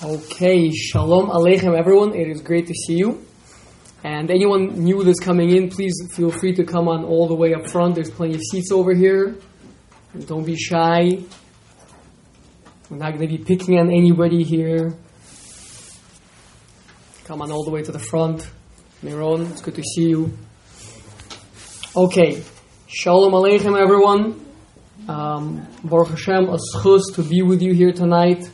Okay, shalom aleichem everyone. It is great to see you. And anyone new that's coming in, please feel free to come on all the way up front. There's plenty of seats over here. Don't be shy. We're not going to be picking on anybody here. Come on all the way to the front. Miron, it's good to see you. Okay, shalom aleichem everyone. Um, Baruch Hashem, a to be with you here tonight.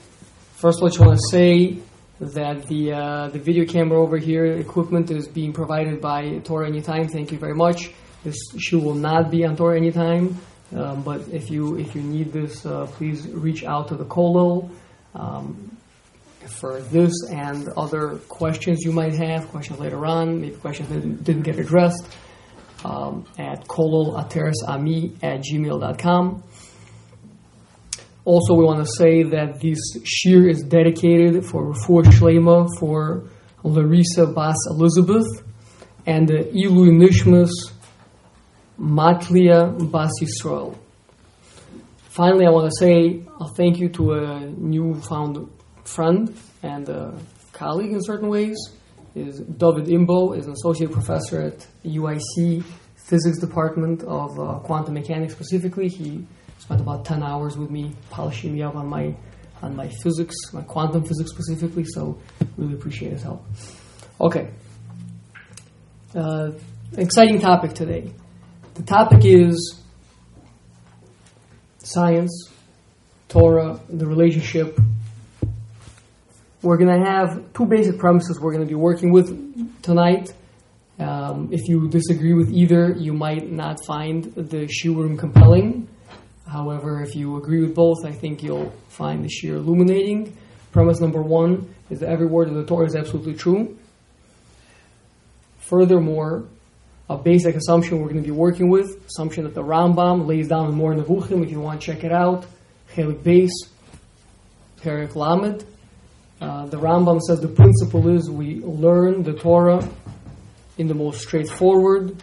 First I just want to say that the uh, the video camera over here equipment is being provided by Torah Anytime. Thank you very much. This shiur will not be on Torah Anytime, um, but if you if you need this, uh, please reach out to the Kolel um, for this and other questions you might have. Questions later on, maybe questions that didn't, get addressed um, at kololateresami at gmail.com. Also, we want to say that this shiur is dedicated for Refuah Shlema for Larissa Bas Elizabeth and the Ilu Nishmas Matlia Bas Yisrael. Finally, I want to say a thank you to a newfound friend and colleague in certain ways. Is David Imbo is an associate professor at UIC Physics Department of uh, Quantum Mechanics specifically. He spent about 10 hours with me polishing me up on my on my physics, my quantum physics specifically, so really appreciate his help. Okay. Uh, exciting topic today. The topic is science, Torah, the relationship. We're going to have two basic premises we're going to be working with tonight. Um, if you disagree with either, you might not find the shiurim compelling. However, if you agree with both, I think you'll find the shiur illuminating. Premise number one is that every word of the Torah is absolutely true. Furthermore, a basic assumption we're going to be working with, assumption that the Rambam lays down more in Moreh Nevuchim, if you want to check it out, Chelik Beis, Perek Lamed. Uh, the Rambam says the principle is we learn the Torah in the most straightforward,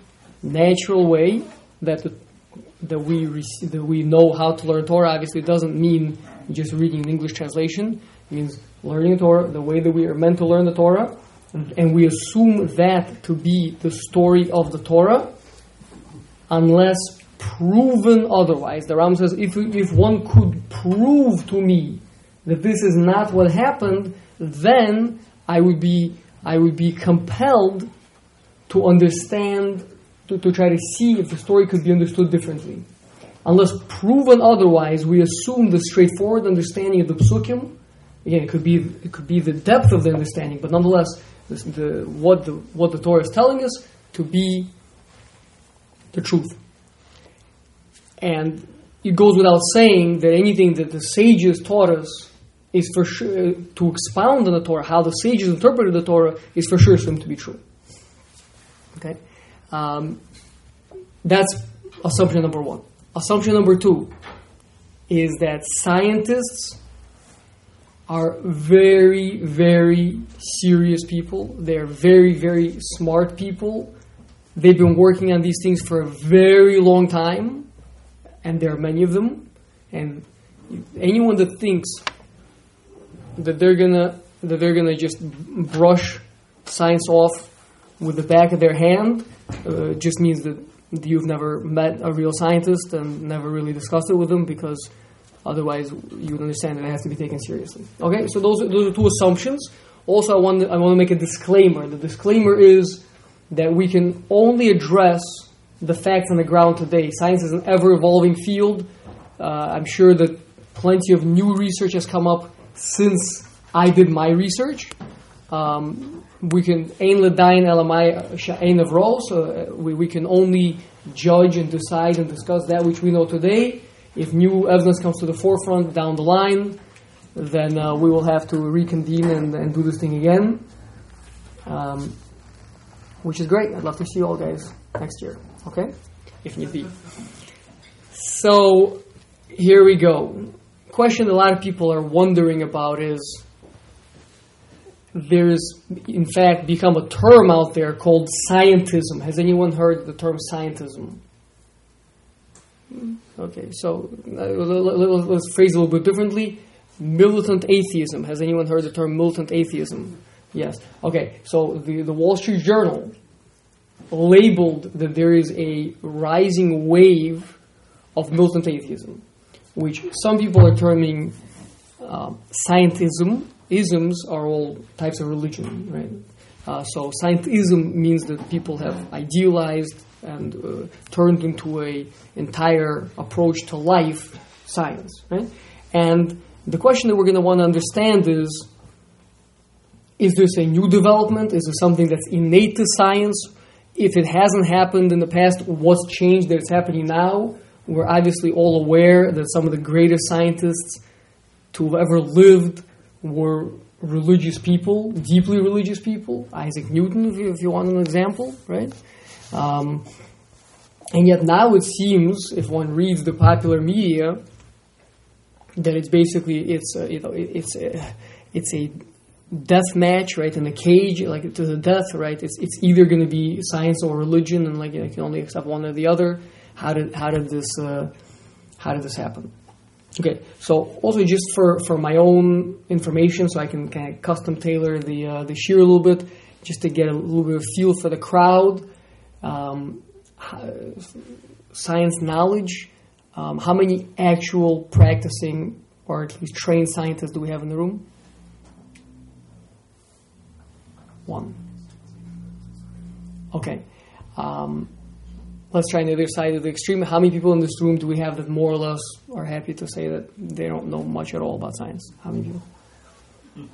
natural way that the that we receive, that we know how to learn Torah. Obviously, doesn't mean just reading an English translation. It means learning Torah the way that we are meant to learn the Torah, mm-hmm. and we assume that to be the story of the Torah, unless proven otherwise. The Ram says, if if one could prove to me that this is not what happened, then I would be I would be compelled to understand to, to try to see if the story could be understood differently. Unless proven otherwise, we assume the straightforward understanding of the psukim. Again, it could be it could be the depth of the understanding, but nonetheless, the, what the what the Torah is telling us to be the truth. And it goes without saying that anything that the sages taught us is for sure to expound on the Torah, how the sages interpreted the Torah is for sure assumed to be true. Okay. Um, that's assumption number one. Assumption number two is that scientists are very, very serious people. They're very, very smart people. They've been working on these things for a very long time, and there are many of them. And anyone that thinks that they're gonna that they're gonna just brush science off with the back of their hand uh, just means that you've never met a real scientist and never really discussed it with them because otherwise you would understand that it has to be taken seriously. Okay, so those are, those are two assumptions. Also, I want to, I want to make a disclaimer. The disclaimer is that we can only address the facts on the ground today. Science is an ever evolving field. Uh, I'm sure that plenty of new research has come up since I did my research. Um, we can ein ledain elamai she'ein avro, so we, we can only judge and decide and discuss that which we know today. If new evidence comes to the forefront down the line, then uh, we will have to reconvene and, and do this thing again, um, which is great. I'd love to see you all guys next year, okay? If need be. So, here we go. Question a lot of people are wondering about is there's in fact become a term out there called scientism. Has anyone heard the term scientism? Okay, so uh, let's phrase it a little bit differently. militant atheism. Has anyone heard the term militant atheism? Yes. Okay, so the, the Wall Street Journal labeled that there is a rising wave of militant atheism, which some people are terming uh, scientism. Isms are all types of religion, right? Uh, so scientism means that people have idealized and uh, turned into a entire approach to life science, right? And the question that we're going to want to understand is: Is this a new development? Is this something that's innate to science? If it hasn't happened in the past, what's changed that it's happening now? We're obviously all aware that some of the greatest scientists to have ever lived were religious people, deeply religious people. Isaac Newton, if you, if you want an example, right? Um, and yet now it seems, if one reads the popular media, that it's basically it's you know it's it's a death match, right? In a cage, like to the death, right? It's it's either going to be science or religion, and like you, know, you can only accept one or the other. How did how did this uh, how did this happen? Okay, so also just for, for my own information, so I can kind of custom tailor the uh, the shiur a little bit, just to get a little bit of feel for the crowd, um, science knowledge. Um, how many actual practicing or at least trained scientists do we have in the room? One. Okay. Um, let's try the other side of the extreme. How many people in this room do we have that more or less are happy to say that they don't know much at all about science? How many people?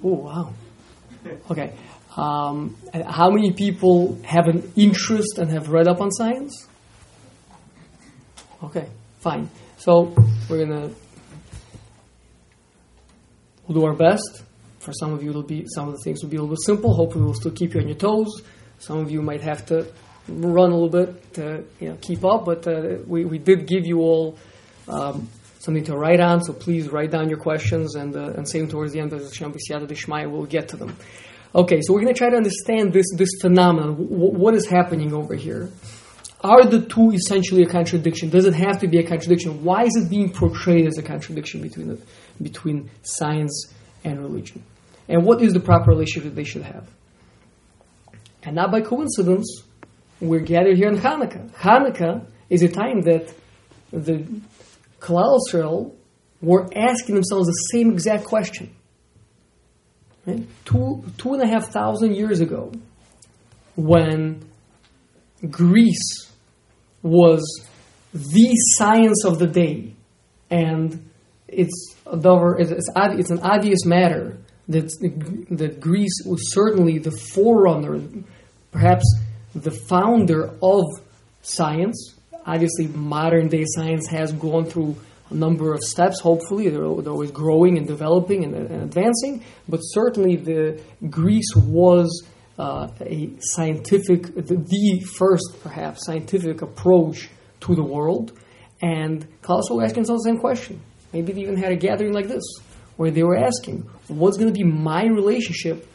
Oh, wow. Okay. Um, how many people have an interest and have read up on science? Okay, fine. So we're gonna we'll do our best. For some of you, it'll be some of the things will be a little simple. Hopefully, we'll still keep you on your toes. Some of you might have to run a little bit to you know, keep up, but uh, we, we did give you all um, something to write on, so please write down your questions and, uh, and save them towards the end of the. We'll get to them. Okay, so we're going to try to understand this, this phenomenon. W- what is happening over here? Are the two essentially a contradiction? Does it have to be a contradiction? Why is it being portrayed as a contradiction between, the, between science and religion? And what is the proper relationship that they should have? And not by coincidence, we're gathered here in Hanukkah. Hanukkah is a time that the Klal Israel were asking themselves the same exact question. Right? Two, two and a half thousand years ago, when Greece was the science of the day, and it's, it's, it's an obvious matter that, that Greece was certainly the forerunner, perhaps the founder of science. Obviously, modern day science has gone through a number of steps. Hopefully, they're, they're always growing and developing and, and, advancing. But certainly, the Greece was uh, a scientific, the, the, first perhaps scientific approach to the world. And Klal was asking themselves the same question. Maybe they even had a gathering like this, where they were asking, "What's going to be my relationship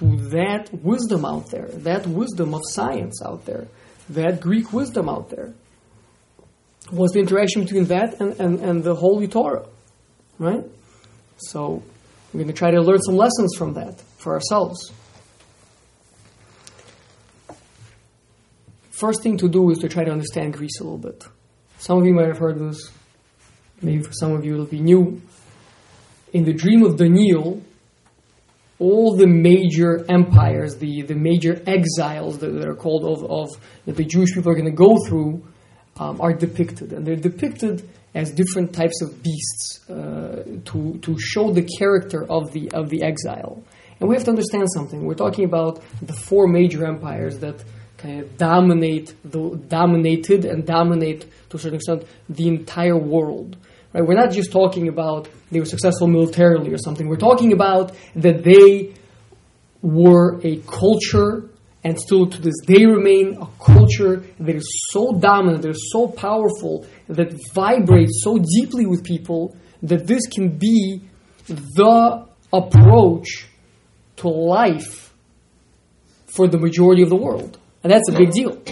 to that wisdom out there, that wisdom of science out there, that Greek wisdom out there. Was the interaction between that and, and, and the Holy Torah, right? So we're going to try to learn some lessons from that for ourselves. First thing to do is to try to understand Greece a little bit. Some of you might have heard this. Maybe for some of you it'll be new. In the dream of Daniel, all the major empires, the, the major exiles that, that are called of, of, that the Jewish people are going to go through, um, are depicted, and they're depicted as different types of beasts uh, to to show the character of the of the exile. And we have to understand something. We're talking about the four major empires that kind of dominate the dominated and dominate to a certain extent the entire world. Right? We're not just talking about they were successful militarily or something. We're talking about that they were a culture and still to this day remain a culture that is so dominant, that is so powerful, that vibrates so deeply with people that this can be the approach to life for the majority of the world. And that's a big deal.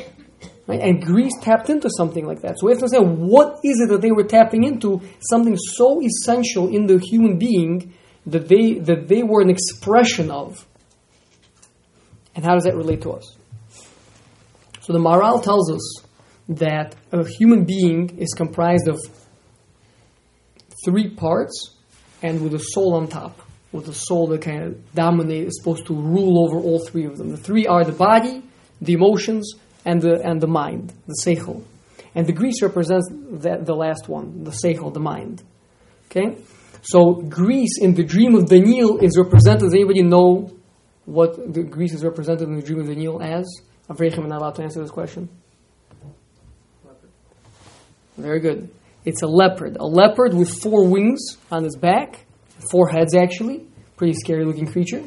Right? And Greece tapped into something like that. So we have to say, what is it that they were tapping into? Something so essential in the human being that they that they were an expression of. And how does that relate to us? So the Maharal tells us that a human being is comprised of three parts and with a soul on top, with a soul that kind of dominates, is supposed to rule over all three of them. The three are the body, the emotions, and the and the mind, the seichel. And the Greece represents the, the last one, the seichel, the mind. Okay? So Greece in the dream of Daniel is represented, does anybody know what the Greece is represented in the dream of Daniel as? Avraham not allowed to answer this question. Leopard. Very good. It's a leopard. A leopard with four wings on its back, four heads actually. Pretty scary looking creature.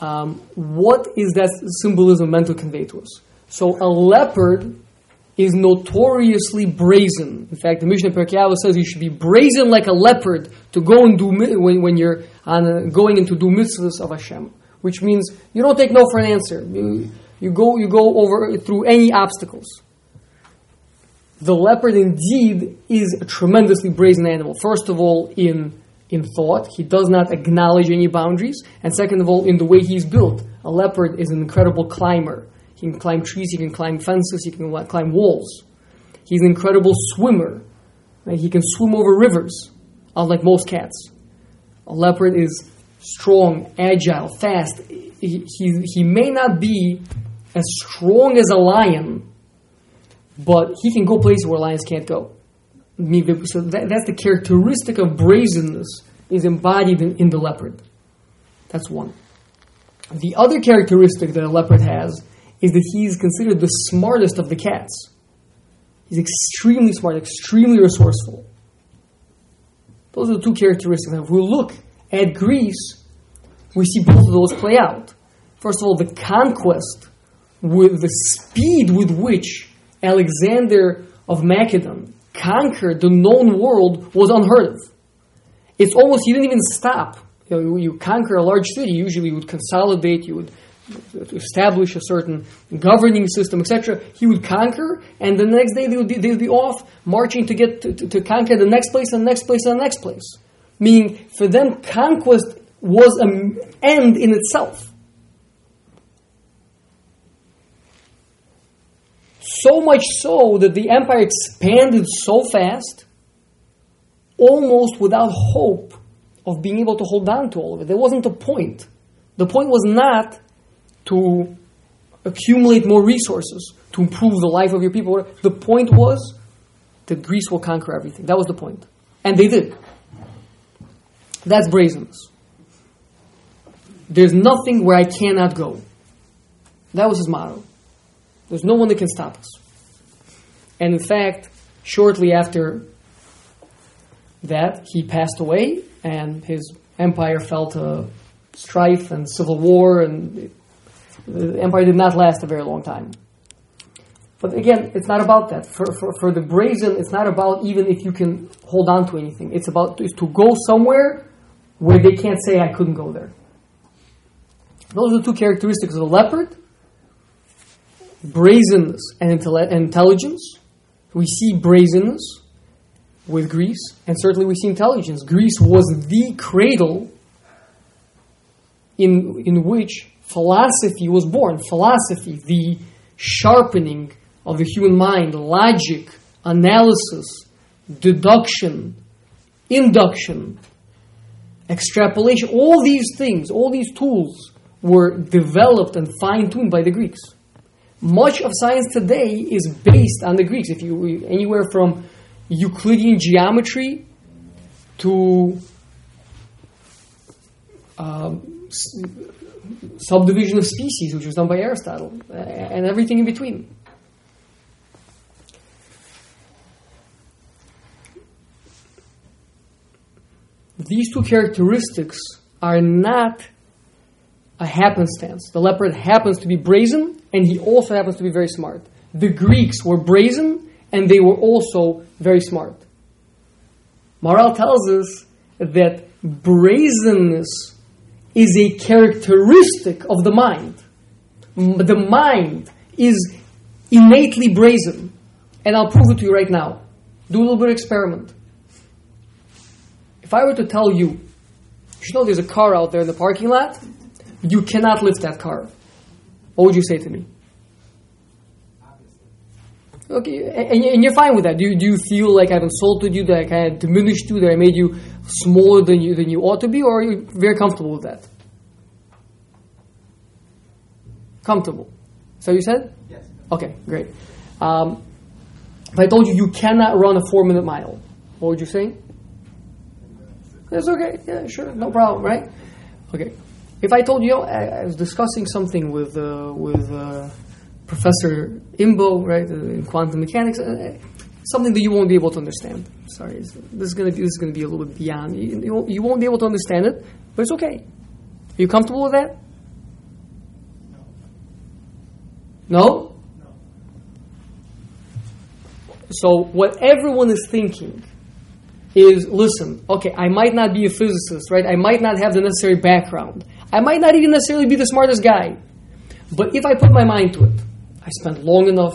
Um, what is that symbolism meant to convey to us? So a leopard is notoriously brazen. In fact, the Mishnah Perkei says you should be brazen like a leopard to go and do when, when you're on a, going into do mitzvahs of Hashem, which means you don't take no for an answer. You, mm-hmm. you go you go over through any obstacles. The leopard indeed is a tremendously brazen animal. First of all, in in thought, he does not acknowledge any boundaries, and second of all, in the way he's built. A leopard is an incredible climber. He can climb trees, he can climb fences, he can climb walls. He's an incredible swimmer. He can swim over rivers, unlike most cats. A leopard is strong, agile, fast. He, he, he may not be as strong as a lion, but he can go places where lions can't go. So that, that's the characteristic of brazenness is embodied in, in the leopard. That's one. The other characteristic that a leopard has is that he's considered the smartest of the cats. He's extremely smart, extremely resourceful. Those are the two characteristics. If we look at Greece, we see both of those play out. First of all, the conquest, with the speed with which Alexander of Macedon conquered the known world was unheard of. It's almost, he didn't even stop. You, know, you conquer a large city, usually you would consolidate, you would establish a certain governing system, etc. He would conquer, and the next day they would be, they would be off marching to get to, to, to conquer the next place and the next place and the next place. Meaning, for them, conquest was an end in itself. So much so that the empire expanded so fast, almost without hope of being able to hold on to all of it. There wasn't a point. The point was not to accumulate more resources to improve the life of your people. The point was that Greece will conquer everything. That was the point. And they did. That's brazenness. There's nothing where I cannot go. That was his motto. There's no one that can stop us. And in fact, shortly after that, he passed away, and his empire fell to strife and civil war, and the empire did not last a very long time. But again, it's not about that. For, for, for the brazen, it's not about even if you can hold on to anything. It's about is to go somewhere where they can't say, I couldn't go there. Those are the two characteristics of the leopard brazenness and intelligence. We see brazenness with Greece, and certainly we see intelligence. Greece was the cradle in, in which philosophy was born. Philosophy, the sharpening of the human mind, logic, analysis, deduction, induction, extrapolation, all these things, all these tools were developed and fine tuned by the Greeks. Much of science today is based on the Greeks. If you anywhere from Euclidean geometry to um, subdivision of species, which was done by Aristotle, and everything in between. These two characteristics are not a happenstance. The leopard happens to be brazen, and he also happens to be very smart. The Greeks were brazen, and they were also very smart. Maharal tells us that brazenness is a characteristic of the mind. The mind is innately brazen. And I'll prove it to you right now. Do a little bit of experiment. If I were to tell you You know there's a car out there in the parking lot. You cannot lift that car. What would you say to me? Okay, and, and you're fine with that. Do you, do you feel like I've insulted you, that I kind of diminished you, that I made you smaller than you than you ought to be, or are you very comfortable with that? Comfortable. So you said? Yes. Okay, great. Um, if I told you you cannot run a four-minute mile, what would you say? That's okay. Yeah, sure, no problem, right? Okay. If I told you, I, I was discussing something with uh, with uh, Professor Imbo, right, in quantum mechanics, uh, something that you won't be able to understand. Sorry, this is going to be this is going to be a little bit beyond. You, you, you won't be able to understand it, but it's okay. Are you comfortable with that? No. No. So what everyone is thinking is, listen, okay, I might not be a physicist, right? I might not have the necessary background. I might not even necessarily be the smartest guy. But if I put my mind to it, I spent long enough,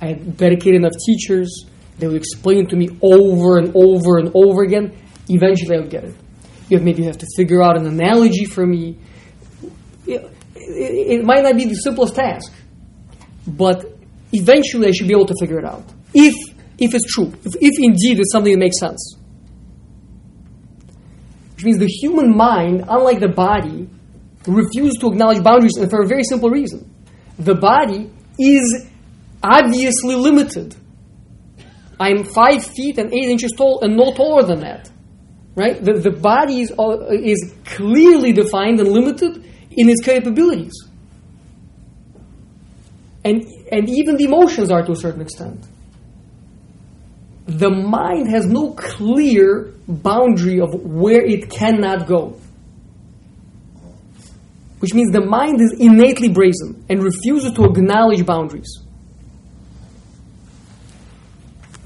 I had dedicated enough teachers, they would explain to me over and over and over again, eventually I would get it. You have, maybe you have to figure out an analogy for me. It, it, it might not be the simplest task, but eventually I should be able to figure it out. If, if it's true, if, if indeed it's something that makes sense. Which means the human mind, unlike the body, refuses to acknowledge boundaries and for a very simple reason. The body is obviously limited. I'm five feet and eight inches tall and no taller than that. Right? The, the body is, uh, is clearly defined and limited in its capabilities. And, and even the emotions are to a certain extent. The mind has no clear boundary of where it cannot go. Which means the mind is innately brazen and refuses to acknowledge boundaries.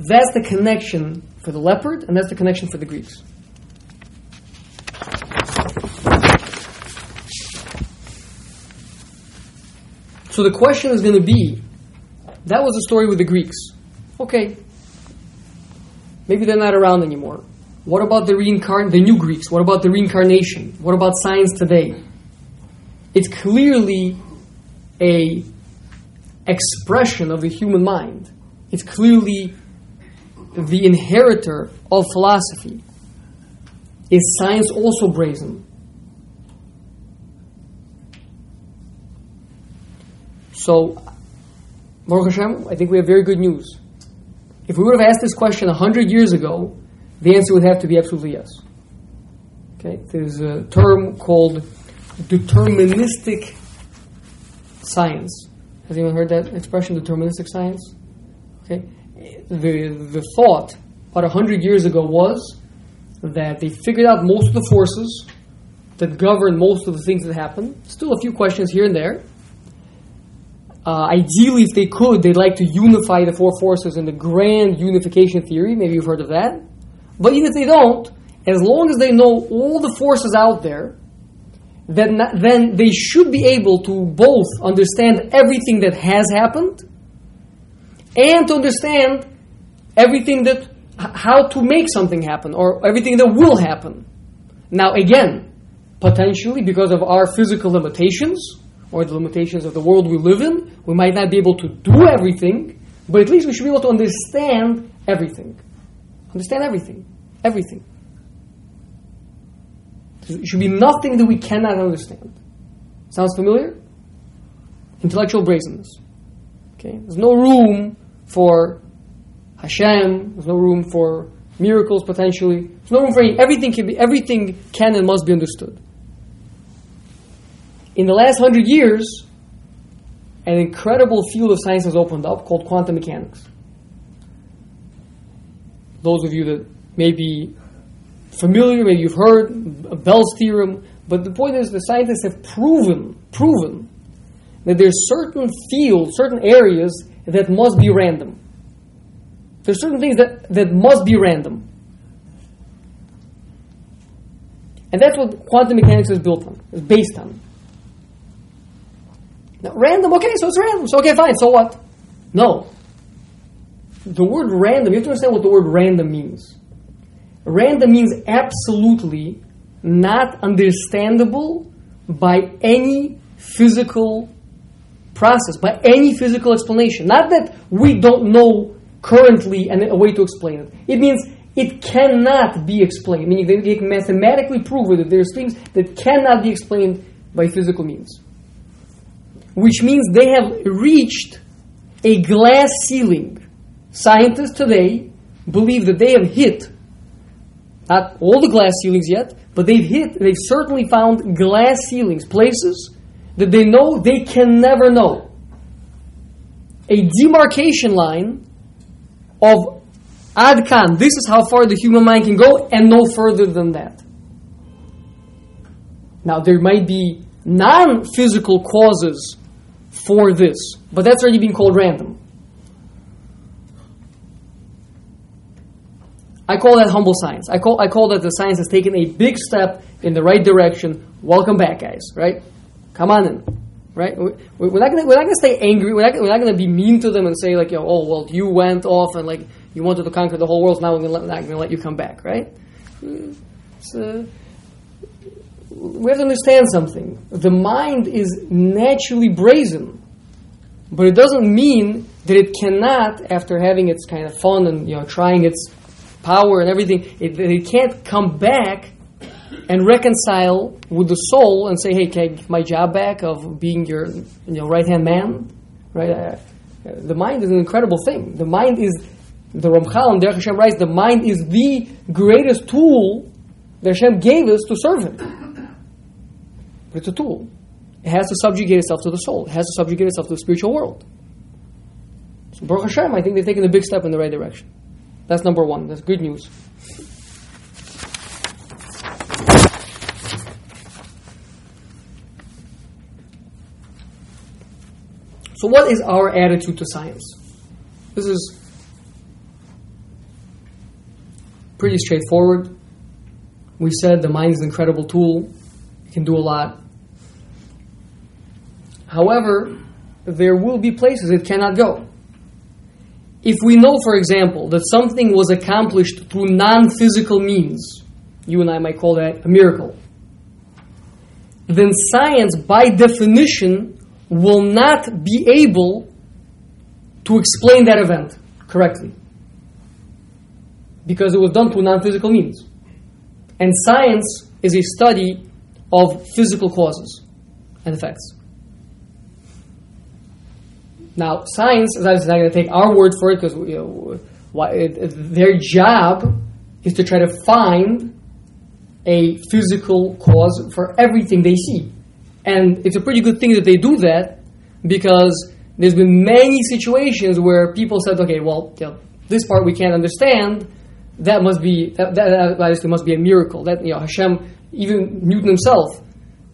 That's the connection for the leopard, and that's the connection for the Greeks. So the question is going to be that was the story with the Greeks. Okay. Maybe they're not around anymore. What about the reincarn the new Greeks? What about the reincarnation? What about science today? It's clearly a expression of the human mind. It's clearly the inheritor of philosophy. Is science also brazen? So, Baruch Hashem, I think we have very good news. If we would have asked this question 100 years ago, the answer would have to be absolutely yes. Okay? There's a term called deterministic science. Has anyone heard that expression, deterministic science? Okay? The, the thought about 100 years ago was that they figured out most of the forces that govern most of the things that happen. Still a few questions here and there. Uh, ideally, if they could, they'd like to unify the four forces in the grand unification theory. Maybe you've heard of that. But even if they don't, as long as they know all the forces out there, then, then they should be able to both understand everything that has happened and to understand everything that, how to make something happen or everything that will happen. Now, again, potentially because of our physical limitations, or the limitations of the world we live in. We might not be able to do everything, but at least we should be able to understand everything. Understand everything. Everything. There should be nothing that we cannot understand. Sounds familiar? Intellectual brazenness. Okay? There's no room for Hashem, there's no room for miracles potentially. There's no room for any, everything can be everything can and must be understood in the last hundred years, an incredible field of science has opened up called quantum mechanics. Those of you that may be familiar, maybe you've heard Bell's theorem, but the point is the scientists have proven, proven that there's certain fields, certain areas that must be random. There's certain things that, that must be random. And that's what quantum mechanics is built on, is based on. Now, random, okay, so it's random. So, okay, fine, so what? No. The word random, you have to understand what the word random means. Random means absolutely not understandable by any physical process, by any physical explanation. Not that we don't know currently a way to explain it. It means it cannot be explained. Meaning they, can mathematically prove that there's things that cannot be explained by physical means. Which means they have reached a glass ceiling. Scientists today believe that they have hit not all the glass ceilings yet, but they've hit, they've certainly found glass ceilings, places that they know they can never know. A demarcation line of ad Adkan, this is how far the human mind can go, and no further than that. Now, there might be non physical causes for this, but that's already been called random. I call that humble science. I call, I call that the science has taken a big step in the right direction. Welcome back, guys, right? Come on in, right? We're not gonna, we're not gonna stay angry. We're not, gonna be mean to them and say like, oh, well, you went off and like, you wanted to conquer the whole world, now we're not gonna let you come back, right? So uh, we have to understand something. The mind is naturally brazen, but it doesn't mean that it cannot, after having its kind of fun and you know trying its power and everything, it, it can't come back and reconcile with the soul and say, "Hey, can I get my job back of being your you know right hand man?" Right? Uh, the mind is an incredible thing. The mind is the Ramchal and Derech Hashem writes, the mind is the greatest tool that Hashem gave us to serve Him. But it's a tool. It has to subjugate itself to the soul. It has to subjugate itself to the spiritual world. So Baruch Hashem, I think they've taken a big step in the right direction. That's number one. That's good news. So, what is our attitude to science? This is pretty straightforward. We said the mind is an incredible tool, it can do a lot. However, there will be places it cannot go. If we know, for example, that something was accomplished through non physical means, you and I might call that a miracle, then science, by definition, will not be able to explain that event correctly because it was done through non physical means. And science is a study of physical causes and effects. Now, science is obviously not going to take our word for it because you know, their job is to try to find a physical cause for everything they see. And it's a pretty good thing that they do that because there's been many situations where people said, okay, well, you know, this part we can't understand, that must be that, that obviously must be a miracle. That you know Hashem, even Newton himself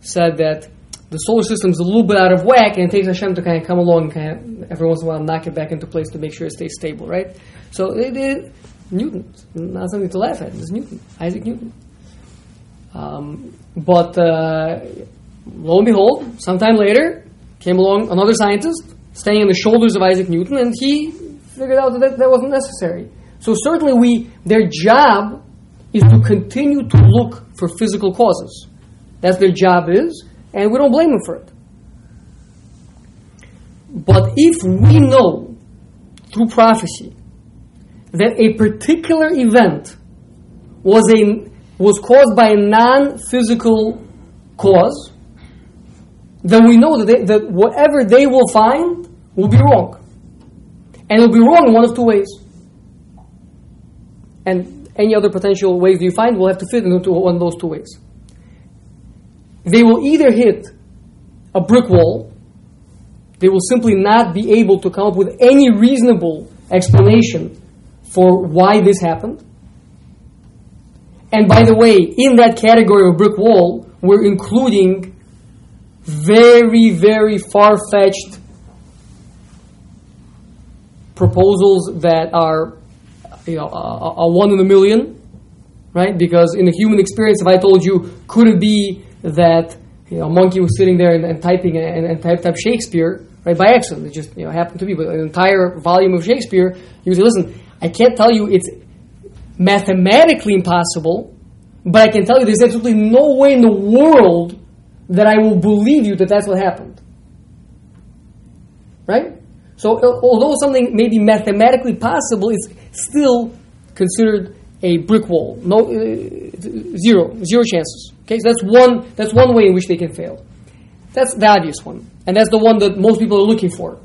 said that the solar system is a little bit out of whack, and it takes Hashem to kind of come along and kind of every once in a while knock it back into place to make sure it stays stable, right? So it, it Newton, not something to laugh at. It's Newton, Isaac Newton. Um, but uh, lo and behold, sometime later came along another scientist standing on the shoulders of Isaac Newton, and he figured out that that wasn't necessary. So certainly we, their job is to continue to look for physical causes. That's their job is, and we don't blame them for it. But if we know through prophecy that a particular event was a was caused by a non-physical cause, then we know that, they, that whatever they will find will be wrong. And it will be wrong in one of two ways and any other potential ways you find will have to fit into one of those two ways. They will either hit a brick wall, they will simply not be able to come up with any reasonable explanation for why this happened. And by the way, in that category of brick wall, we're including very, very far fetched proposals that are you know, a, a, one in a million, right? Because in the human experience, if I told you, could it be that you know, a monkey was sitting there and, and typing and, and type type Shakespeare, right, by accident? It just you know happened to be, but an entire volume of Shakespeare. You say, listen, I can't tell you it's mathematically impossible, but I can tell you there's absolutely no way in the world that I will believe you that that's what happened. Right? So, although something may be mathematically possible, it's still considered a brick wall. No, uh, zero, zero chances. Okay, so that's one. That's one way in which they can fail. That's the obvious one, and that's the one that most people are looking for.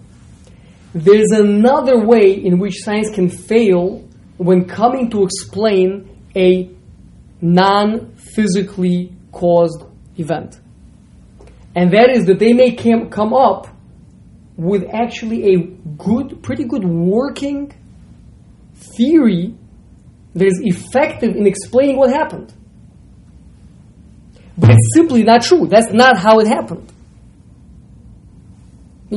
There's another way in which science can fail when coming to explain a non-physically caused event, and that is that they may come up with actually a good, pretty good working theory that is effective in explaining what happened. But it's simply not true. That's not how it happened.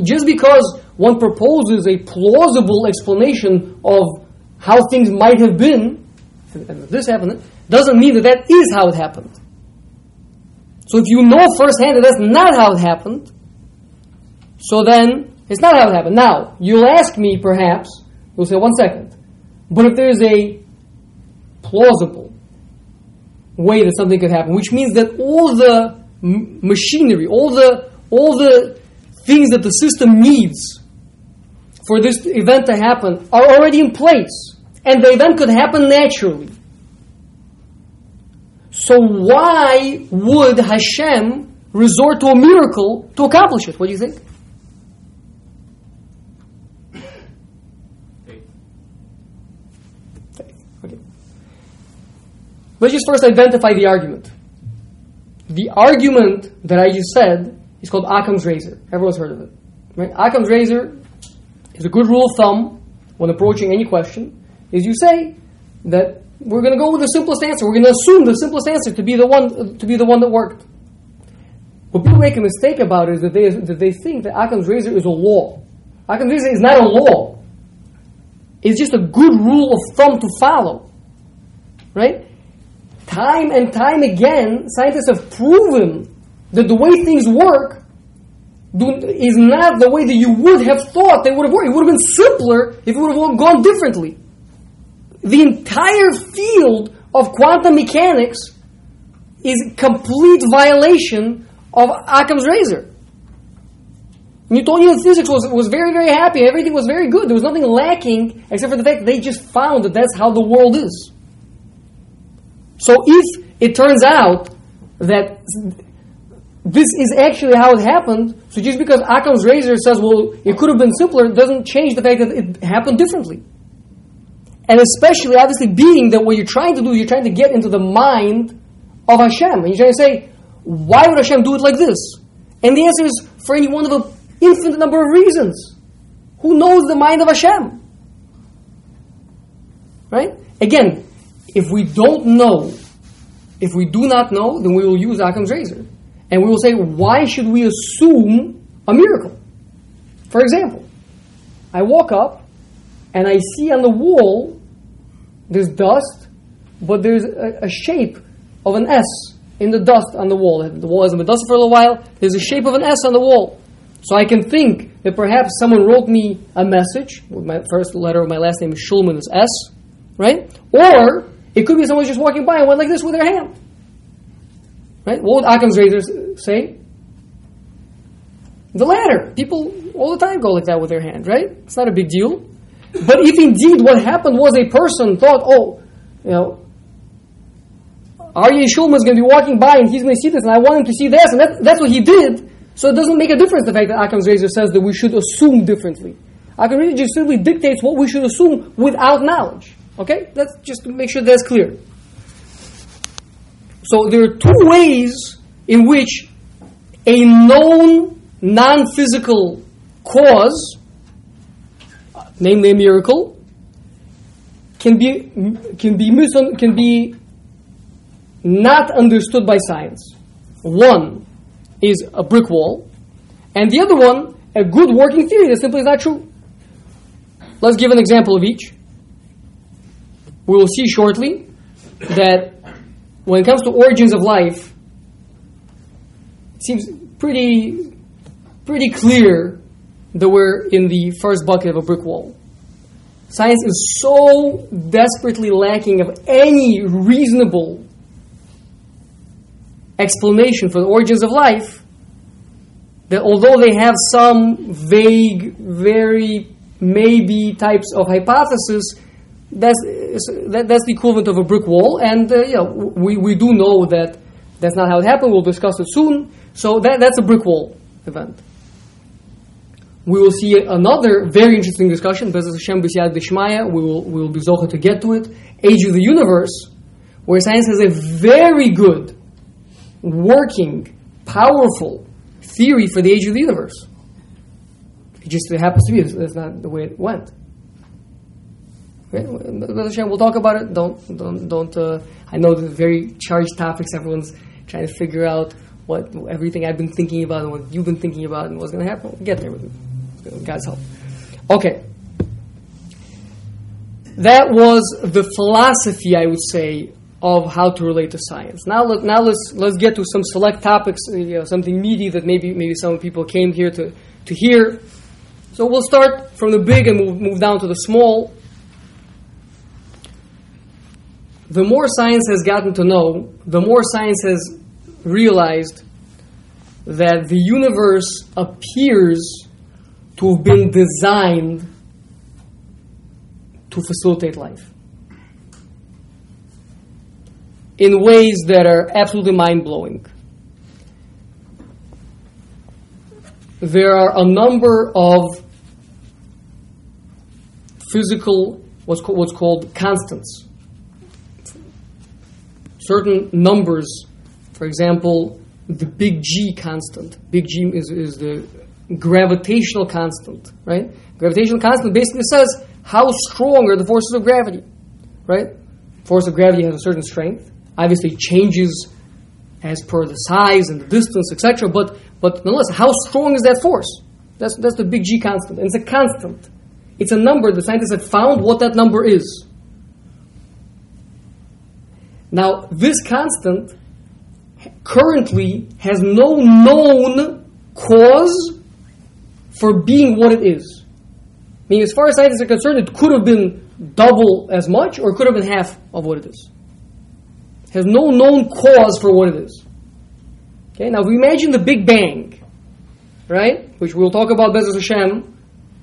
Just because one proposes a plausible explanation of how things might have been, and this happened, doesn't mean that that is how it happened. So if you know firsthand that that's not how it happened, so then it's not how it happened. Now, you'll ask me perhaps, you'll say, one second, but if there's a plausible way that something could happen, which means that all the m- machinery, all the all the things that the system needs for this event to happen are already in place, and the event could happen naturally. So why would Hashem resort to a miracle to accomplish it? What do you think? Let's just first identify the argument. The argument that I just said is called Occam's razor. Everyone's heard of it. Right? Occam's razor is a good rule of thumb when approaching any question, is you say that we're going to go with the simplest answer. We're going to assume the simplest answer to be the one to be the one that worked. What people make a mistake about is that they that they think that Occam's razor is a law. Occam's razor is not a law. It's just a good rule of thumb to follow. Right? Time and time again, scientists have proven that the way things work do, is not the way that you would have thought they would have worked. It would have been simpler if it would have gone differently. The entire field of quantum mechanics is complete violation of Occam's razor. Newtonian physics was, was very, very happy. Everything was very good. There was nothing lacking except for the fact that they just found that that's how the world is. So if it turns out that this is actually how it happened, so just because Occam's razor says, well, it could have been simpler, doesn't change the fact that it happened differently. And especially, obviously, being that what you're trying to do, you're trying to get into the mind of Hashem. And you're trying to say, why would Hashem do it like this? And the answer is for any one of an infinite number of reasons. Who knows the mind of Hashem? Right? Again, if we don't know, if we do not know, then we will use Occam's razor. And we will say, why should we assume a miracle? For example, I walk up and I see on the wall there's dust, but there's a, a shape of an S in the dust on the wall. The wall hasn't been dusted for a little while. There's a shape of an S on the wall. So I can think that perhaps someone wrote me a message. With my first letter of my last name is Shulman is S, right? Or it could be someone just walking by and went like this with their hand. Right? What would Occam's razor say? The latter. People all the time go like that with their hand, right? It's not a big deal. But if indeed what happened was a person thought, oh, you know, Aryeh Shulman is going to be walking by and he's going to see this and I want him to see this, and that, that's what he did. So it doesn't make a difference the fact that Occam's razor says that we should assume differently. Occam's razor just simply dictates what we should assume without knowledge. Okay? Let's just make sure that's clear. So there are two ways in which a known non-physical cause, namely a miracle, can be can be mis- can be not understood by science. One is a brick wall, and the other one a good working theory that simply is not true. Let's give an example of each we will see shortly that when it comes to origins of life, it seems pretty, pretty clear that we're in the first bucket of a brick wall. Science is so desperately lacking of any reasonable explanation for the origins of life, that although they have some vague, very maybe types of hypothesis, that's, that, that's the equivalent of a brick wall. And uh, yeah, we, we do know that that's not how it happened. We'll discuss it soon. So that, that's a brick wall event. We will see another very interesting discussion, Hashem. We will, we will be zocha to get to it. Age of the Universe, where science has a very good, working, powerful theory for the age of the universe. It just happens to be that's not the way it went. We'll talk about it. Don't don't don't. Uh, I know the very charged topics. Everyone's trying to figure out what everything I've been thinking about and what you've been thinking about and what's going to happen. We'll get there with God's help. Okay. That was the philosophy, I would say, of how to relate to science. Now, let, now let's let's get to some select topics, you know, something meaty that maybe maybe some people came here to, to hear. So we'll start from the big and move, move down to the small. The more science has gotten to know, the more science has realized that the universe appears to have been designed to facilitate life in ways that are absolutely mind blowing. There are a number of physical, what's called, what's called constants. Certain numbers, for example, the big G constant. Big G is, is the gravitational constant, right? Gravitational constant basically says how strong are the forces of gravity, right? Force of gravity has a certain strength. Obviously, changes as per the size and the distance, etc. But but nonetheless, how strong is that force? That's that's the big G constant, and it's a constant. It's a number. The scientists have found what that number is. Now, this constant currently has no known cause for being what it is. I mean, as far as scientists are concerned, it could have been double as much or it could have been half of what it is. It has no known cause for what it is. Okay, now if we imagine the Big Bang, right, which we'll talk about B'ezras Hashem,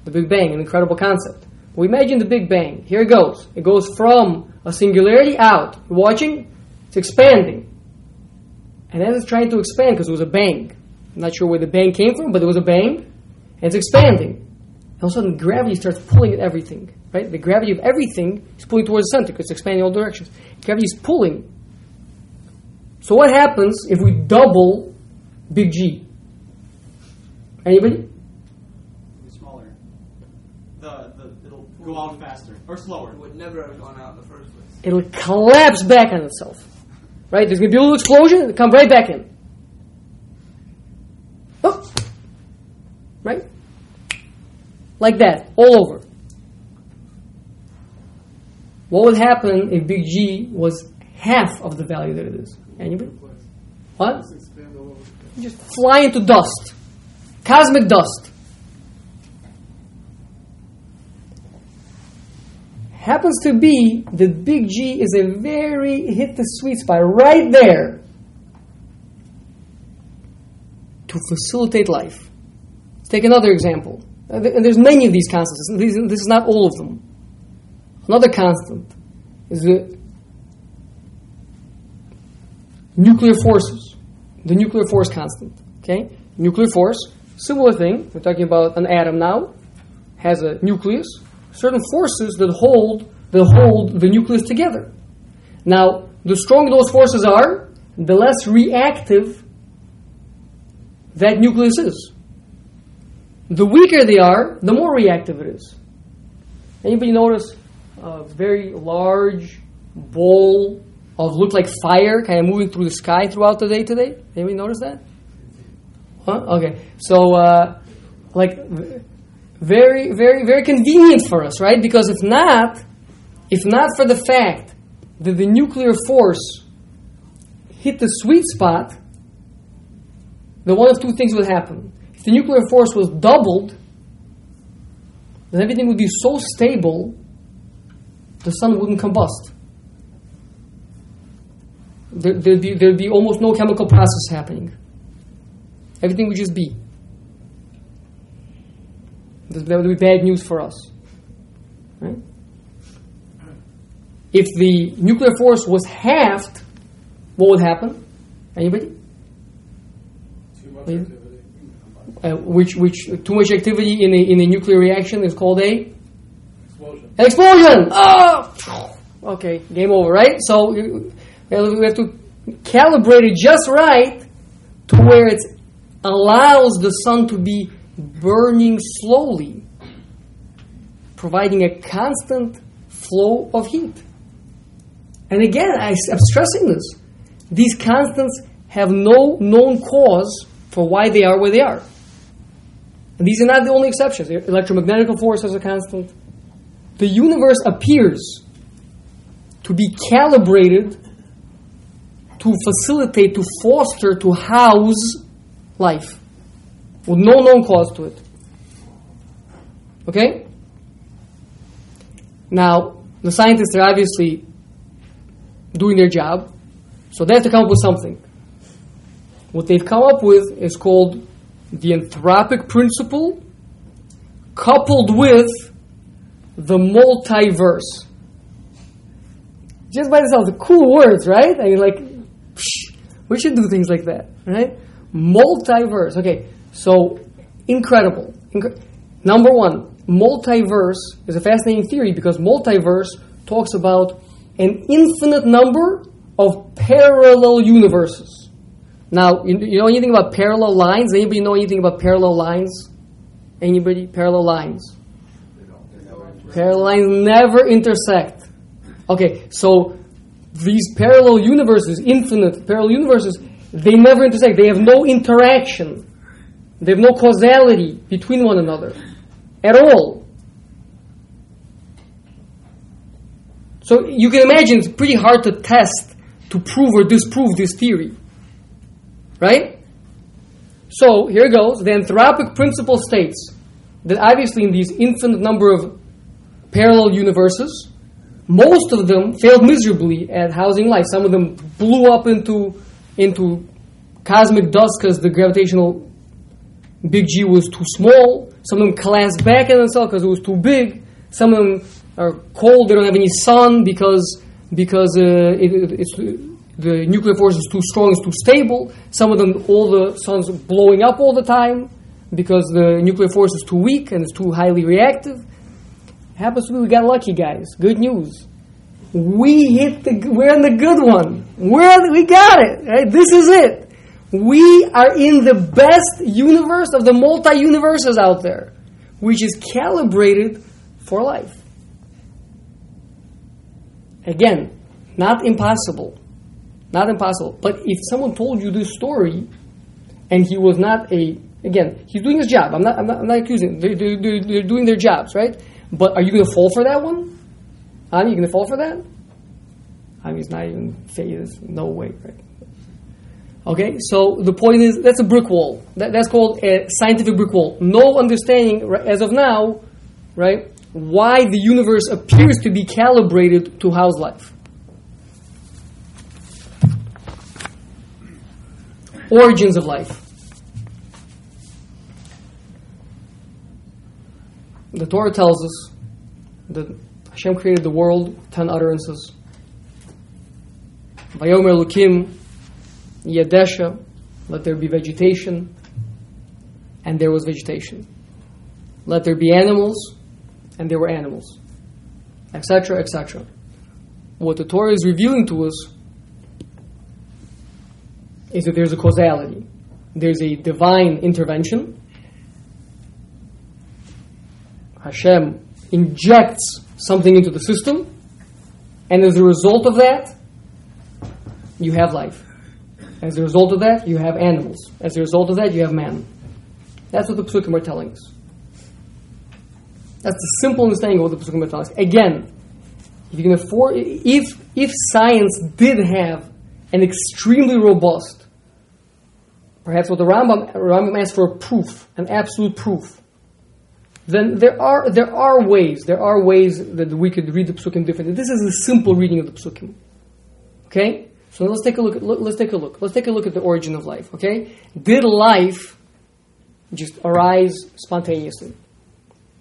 the Big Bang, an incredible concept. We imagine the Big Bang. Here it goes. It goes from a singularity out. You're watching? It's expanding. And then it's trying to expand, because it was a bang. I'm not sure where the bang came from, but there was a bang and it's expanding. And all of a sudden, gravity starts pulling at everything. Right? The gravity of everything is pulling towards the center because it's expanding all directions. Gravity is pulling. So what happens if we double big G? Anybody? Smaller. The, the it'll go out faster or slower. It would never have gone out in the first place. It'll collapse back on itself. Right? There's going to be a little explosion. It'll come right back in. Oh. Right? Like that, all over. What would happen if big G was half of the value that it is? Anybody? What? Just fly into dust. Cosmic dust. Happens to be that big G is a very hit the sweet spot right there to facilitate life. Let's take another example. Uh, and there's many of these constants. This is not all of them. Another constant is the nuclear forces. The nuclear force constant. Okay? Nuclear force, similar thing. We're talking about an atom now. Has a nucleus. Certain forces that hold that hold the nucleus together. Now, the stronger those forces are, the less reactive that nucleus is. The weaker they are, the more reactive it is. Anybody notice a very large ball of look like fire kind of moving through the sky throughout the day today? Anybody notice that? Huh? Okay. So, uh, like, very, very, very convenient for us, right? Because if not, if not for the fact that the nuclear force hit the sweet spot, then one of two things would happen If the nuclear force was doubled, then everything would be so stable, the sun wouldn't combust. there, there'd, be, there'd be almost no chemical process happening. Everything would just be. That would be bad news for us. Right? If the nuclear force was halved, what would happen? Anybody? Too much Yeah. activity. Uh, which, which too much activity in a, in a nuclear reaction is called a Explosion. An explosion! Oh! Okay, game over, right? So you- we have to calibrate it just right to where it allows the sun to be burning slowly, providing a constant flow of heat. And again, I, am stressing this. These constants have no known cause for why they are where they are. And these are not the only exceptions. Electromagnetic force is a constant the universe appears to be calibrated to facilitate, to foster, to house life with no known cause to it. Okay? Now, the scientists are obviously doing their job, so they have to come up with something. What they've come up with is called the anthropic principle coupled with the multiverse. Just by itself, the cool words, right? I mean, like, psh, we should do things like that, right? Multiverse. Okay, so incredible. Incre- Number one, multiverse is a fascinating theory because multiverse talks about an infinite number of parallel universes. Now, you, you know anything about parallel lines? Anybody know anything about parallel lines? Anybody? Parallel lines. Parallel lines never intersect. Okay, so these parallel universes, infinite parallel universes, they never intersect. They have no interaction. They have no causality between one another at all. So you can imagine it's pretty hard to test, to prove or disprove this theory. Right? So here goes. The anthropic principle states that obviously in these infinite number of parallel universes, most of them failed miserably at housing life. Some of them blew up into into cosmic dust because the gravitational big G was too small. Some of them collapsed back in themselves because it was too big. Some of them are cold; they don't have any sun because because uh, it, it- it's the nuclear force is too strong, it's too stable. Some of them, all the sun's blowing up all the time because the nuclear force is too weak and it's too highly reactive. Happens to be we got lucky, guys. Good news. We hit the. We're in the good one. We're we got it. Right? This is it. We are in the best universe of the multi universes out there, which is calibrated for life. Again, not impossible. Not impossible. But if someone told you this story, and he was not a again, he's doing his job. I'm not. I'm not, I'm not accusing. They're, they're, they're, doing their jobs, right? But are you going to fall for that one? Ani, you going to fall for that? I mean, it's not even. No way, right? Okay, so the point is that's a brick wall. That, that's called a scientific brick wall. No understanding as of now, right? Why the universe appears to be calibrated to house life. Origins of life. The Torah tells us that Hashem created the world ten utterances. Vayomer Elokim Yadesha, let there be vegetation, and there was vegetation. Let there be animals, and there were animals, etc., etc. What the Torah is revealing to us is that there's a causality, there's a divine intervention. Hashem injects something into the system, and as a result of that, you have life. As a result of that, you have animals. As a result of that, you have man. That's what the Psukim are telling us. That's the simple understanding of what the Psukim are telling us. Again, if you can afford, if if science did have an extremely robust, perhaps what the Rambam, Rambam asks for a proof, an absolute proof, then there are there are ways, there are ways that we could read the Psukim differently. This is a simple reading of the Psukim. Okay? So let's take a look. At, let's take a look. Let's take a look at the origin of life. Okay, did life just arise spontaneously?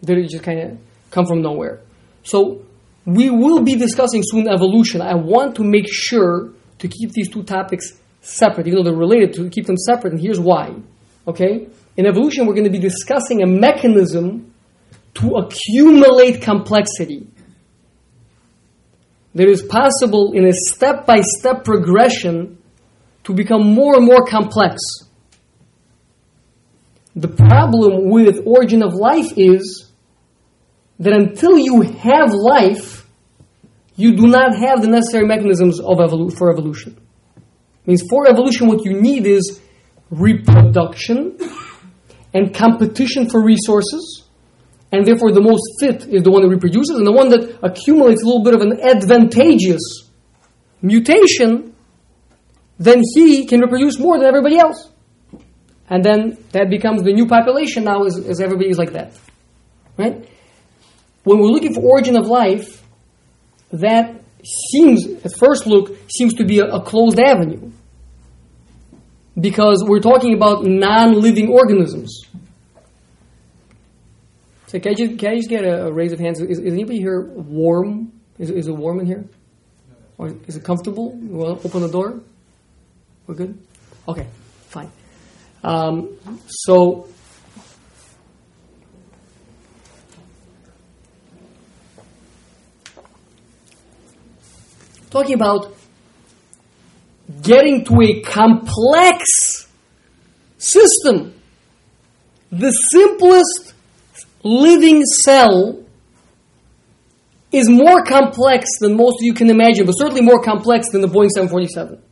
Did it just kind of come from nowhere? So we will be discussing soon evolution. I want to make sure to keep these two topics separate, even though they're related, to keep them separate. And here's why. Okay, in evolution, we're going to be discussing a mechanism to accumulate complexity that is possible in a step by step progression to become more and more complex. The problem with origin of life is that until you have life, you do not have the necessary mechanisms of evolu- for evolution. means for evolution, what you need is reproduction and competition for resources and therefore the most fit is the one that reproduces, and the one that accumulates a little bit of an advantageous mutation, then he can reproduce more than everybody else. And then that becomes the new population now, as everybody is like that. Right? When we're looking for origin of life, that seems, at first look, seems to be a, a closed avenue. Because we're talking about non living organisms. So can I just, can I just get a, a raise of hands? Is, is anybody here warm? Is, is it warm in here? Or is it comfortable? You want to open the door? We're good? Okay, fine. Um, so, talking about getting to a complex system. The simplest living cell is more complex than most of you can imagine, but certainly more complex than the Boeing 747.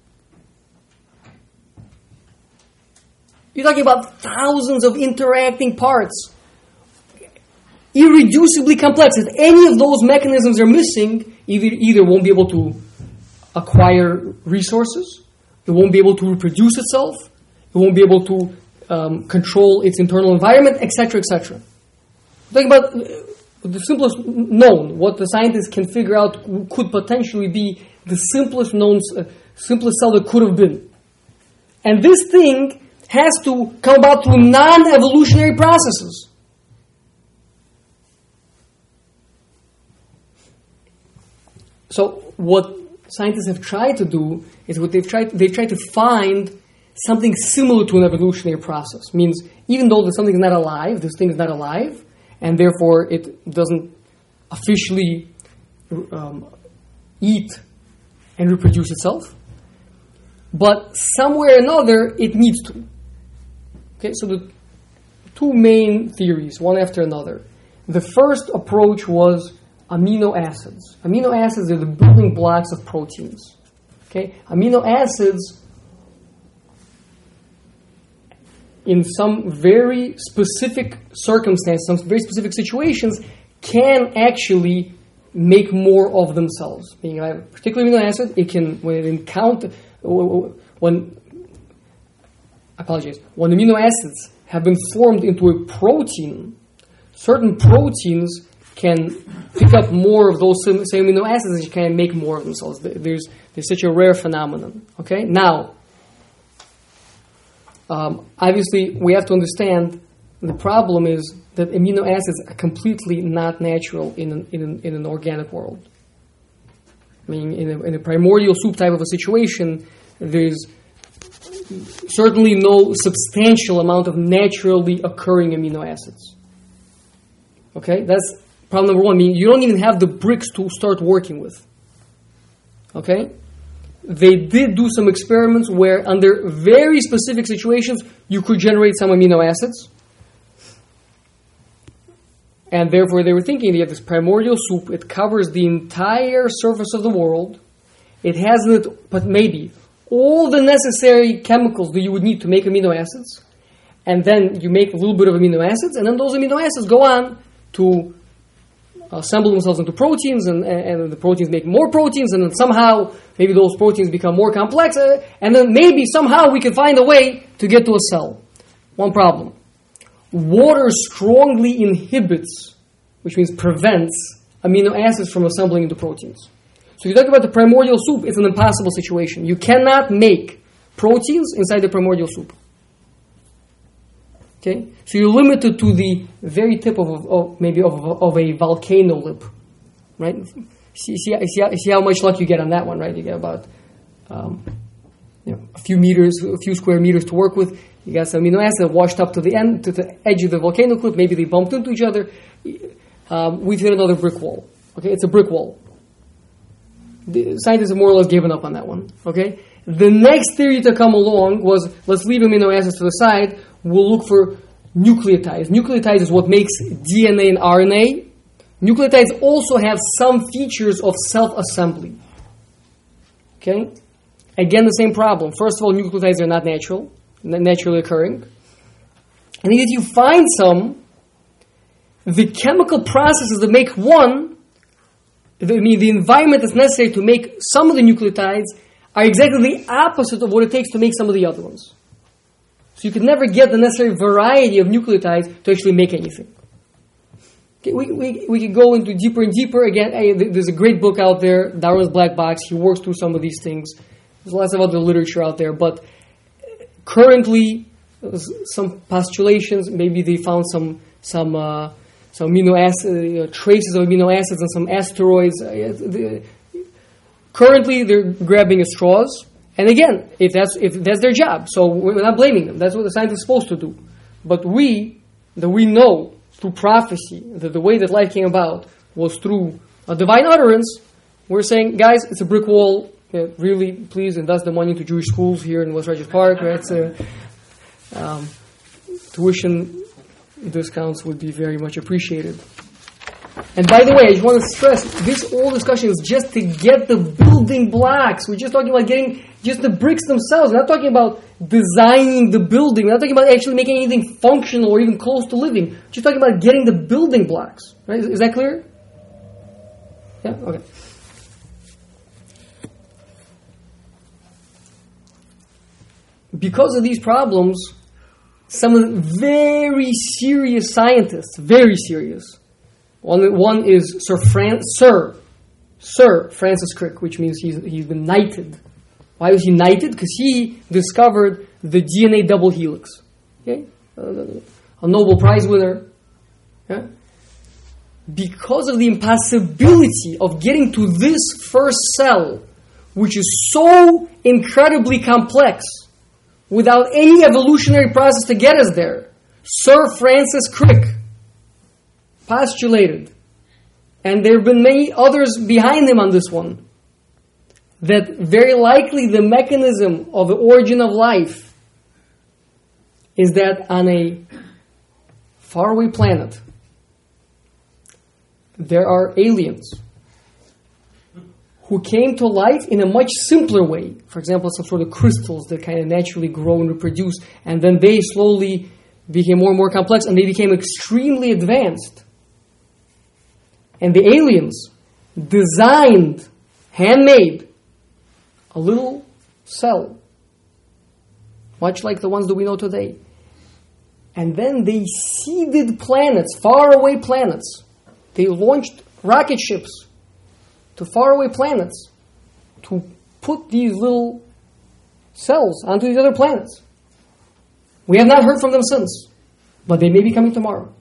You're talking about thousands of interacting parts. Irreducibly complex. If any of those mechanisms are missing, either, either won't be able to acquire resources, it won't be able to reproduce itself, it won't be able to um, control its internal environment, etc., etc. Think about uh, the simplest known, what the scientists can figure out could potentially be the simplest known, uh, simplest cell that could have been. And this thing has to come about through non evolutionary processes. So, what scientists have tried to do is what they've tried, they've tried to find something similar to an evolutionary process. Means, even though something is not alive, this thing is not alive, and therefore it doesn't officially um, eat and reproduce itself. But somewhere or another, it needs to. Okay, so the two main theories, one after another. The first approach was amino acids. Amino acids are the building blocks of proteins. Okay, amino acids in some very specific circumstances, some very specific situations, can actually make more of themselves. Meaning, a particular amino acid, it can when it encounter when I apologize when amino acids have been formed into a protein, certain proteins can pick up more of those same, same amino acids and can make more of themselves. There's there's such a rare phenomenon. Okay, now um, obviously, we have to understand the problem is that amino acids are completely not natural in an, in an, in an organic world. I mean, in a, in a primordial soup type of a situation, there's certainly no substantial amount of naturally occurring amino acids. Okay, that's problem number one. I mean, you don't even have the bricks to start working with. Okay? They did do some experiments where, under very specific situations, you could generate some amino acids. And therefore, they were thinking they have this primordial soup, it covers the entire surface of the world. It has in it, but maybe, all the necessary chemicals that you would need to make amino acids. And then you make a little bit of amino acids, and then those amino acids go on to assemble themselves into proteins, and, and the proteins make more proteins, and then somehow maybe those proteins become more complex, uh, and then maybe somehow we can find a way to get to a cell. One problem water strongly inhibits, which means prevents, amino acids from assembling into proteins. So if you talk about the primordial soup, it's an impossible situation. You cannot make proteins inside the primordial soup. Okay, so you're limited to the very tip of, of maybe of, of a volcano lip, right? See, see, see, how, see how much luck you get on that one, right? You get about um, you know, a few meters, a few square meters to work with. You got some amino acids washed up to the end, to the edge of the volcano cliff. Maybe they bumped into each other. Um, we've hit another brick wall. Okay, it's a brick wall. The scientists have more or less given up on that one. Okay, the next theory to come along was let's leave amino acids to the side we'll look for nucleotides. Nucleotides is what makes DNA and RNA. Nucleotides also have some features of self-assembly. Okay? Again, the same problem. First of all, nucleotides are not natural, naturally occurring. And if you find some, the chemical processes that make one, I mean, the environment that's necessary to make some of the nucleotides are exactly the opposite of what it takes to make some of the other ones. So you could never get the necessary variety of nucleotides to actually make anything. Okay, we, we, we could go into deeper and deeper. Again, there's a great book out there, Darwin's Black Box. He works through some of these things. There's lots of other literature out there, but currently, some postulations. Maybe they found some some uh, some amino acid uh, traces of amino acids on some asteroids. Uh, currently, they're grabbing at straws. And again, if that's if that's their job, so we're not blaming them. That's what the scientist is supposed to do. But we, that we know through prophecy that the way that life came about was through a divine utterance. We're saying, guys, it's a brick wall. Yeah, really, please invest the money into Jewish schools here in West Rogers Park. Right? It's a, um, tuition discounts would be very much appreciated. And by the way, I just want to stress this whole discussion is just to get the building blocks. We're just talking about getting just the bricks themselves. We're not talking about designing the building. We're not talking about actually making anything functional or even close to living. We're just talking about getting the building blocks. Right? Is, is that clear? Yeah? Okay. Because of these problems, some of the very serious scientists, very serious, one, one is Sir, Fran- Sir, Sir Francis Crick, which means he's, he's been knighted. Why was he knighted? Because he discovered the DNA double helix. Okay? A Nobel Prize winner. Yeah? Because of the impossibility of getting to this first cell, which is so incredibly complex, without any evolutionary process to get us there, Sir Francis Crick postulated, and there have been many others behind him on this one, that very likely the mechanism of the origin of life is that on a faraway planet, there are aliens who came to life in a much simpler way. For example, some sort of crystals that kind of naturally grow and reproduce, and then they slowly became more and more complex and they became extremely advanced. And the aliens designed, handmade, a little cell, much like the ones that we know today. And then they seeded planets, faraway planets. They launched rocket ships to faraway planets to put these little cells onto these other planets. We have not heard from them since, but they may be coming tomorrow.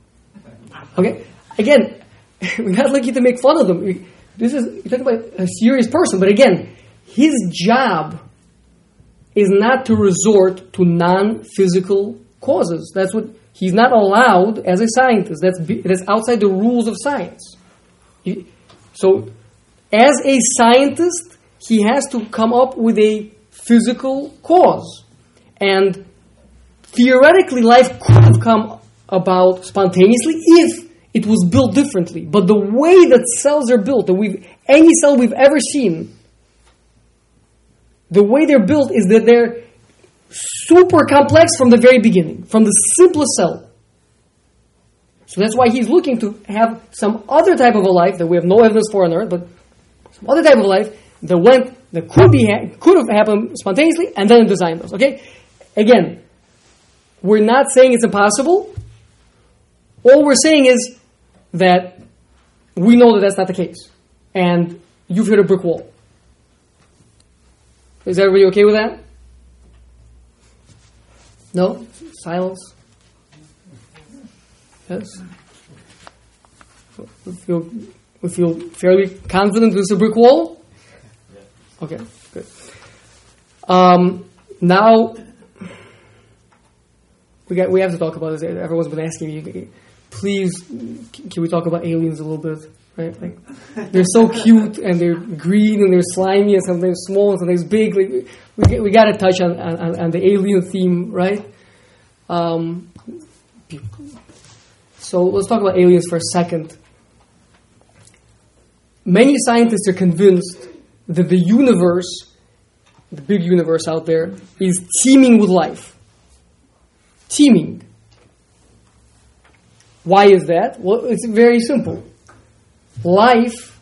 Okay? Again, we're not looking to make fun of them. This is you're talking about a serious person, but again, his job is not to resort to non-physical causes. That's what he's not allowed as a scientist. That's that's outside the rules of science. He, so, as a scientist, he has to come up with a physical cause, and theoretically, life could have come about spontaneously if it was built differently. But the way that cells are built, that we've any cell we've ever seen, the way they're built is that they're super complex from the very beginning, from the simplest cell. So that's why he's looking to have some other type of a life that we have no evidence for on Earth, but some other type of life that went that could be could have happened spontaneously, and then design those. Okay, again, we're not saying it's impossible. All we're saying is that we know that that's not the case. And you've hit a brick wall. Is everybody okay with that? No? Silence? Yes? We feel, we feel fairly confident this is a brick wall? Okay, good. Um, now, we, got, we have to talk about this. Everyone's been asking me, please, can we talk about aliens a little bit? Right? Like, they're so cute and they're green and they're slimy and sometimes small and sometimes big. Like, we, we got to touch on, on, on, the alien theme, right? Um, so let's talk about aliens for a second. Many scientists are convinced that the universe, the big universe out there, is teeming with life. Teeming. Why is that? Well, it's very simple. Life,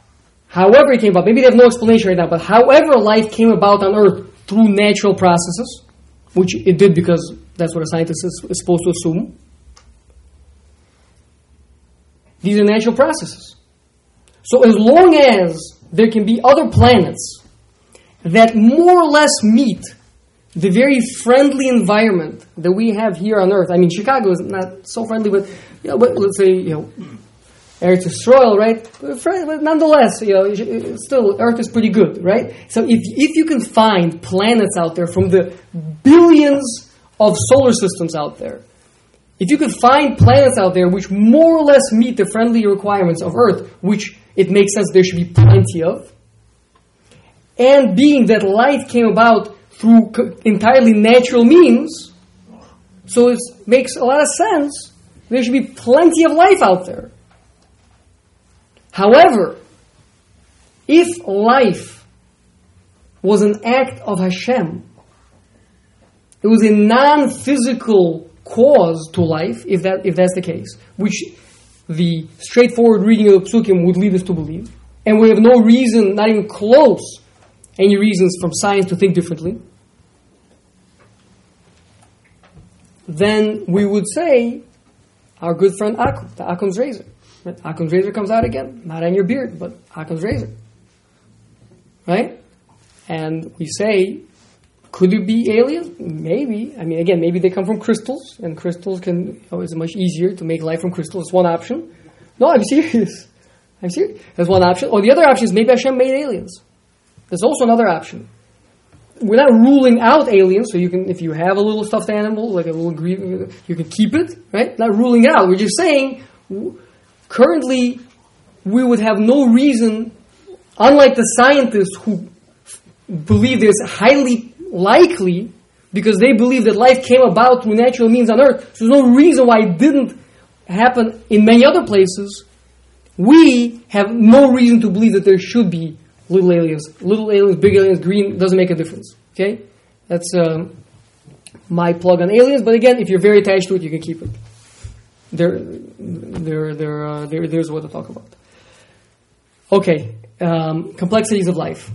however it came about, maybe they have no explanation right now, but however life came about on Earth through natural processes, which it did because that's what a scientist is, is supposed to assume. These are natural processes. So as long as there can be other planets that more or less meet the very friendly environment that we have here on Earth. I mean, Chicago is not so friendly, but you know, but let's say you know, Is royal, right? But nonetheless, you know, uh, still Earth is pretty good, right? So if if you can find planets out there from the billions of solar systems out there, if you could find planets out there which more or less meet the friendly requirements of Earth, which it makes sense there should be plenty of, and being that life came about through entirely natural means, so it makes a lot of sense. There should be plenty of life out there. However, if life was an act of Hashem, it was a non-physical cause to life, if that if that's the case, which the straightforward reading of the psukim would lead us to believe, and we have no reason, not even close, any reasons from science to think differently. then we would say our good friend Occam, the Occam's razor. Occam's razor comes out again, not on your beard, but Occam's razor. Right? And we say, could it be aliens? Maybe. I mean, again, maybe they come from crystals, and crystals can, know, it's much easier to make life from crystals. It's one option. No, I'm serious. I'm serious. That's one option. Or the other option is maybe Hashem made aliens. There's also another option we're not ruling out aliens. So you can, if you have a little stuffed animal, like a little you can keep it, right? Not ruling out. We're just saying, currently, we would have no reason, unlike the scientists who believe it's highly likely because they believe that life came about through natural means on Earth. So there's no reason why it didn't happen in many other places. We have no reason to believe that there should be little aliens. Little aliens, big aliens, green, doesn't make a difference. Okay? That's uh, my plug on aliens. But again, if you're very attached to it, you can keep it. There, there, there, uh, there there's what to talk about. Okay, um, complexities of life,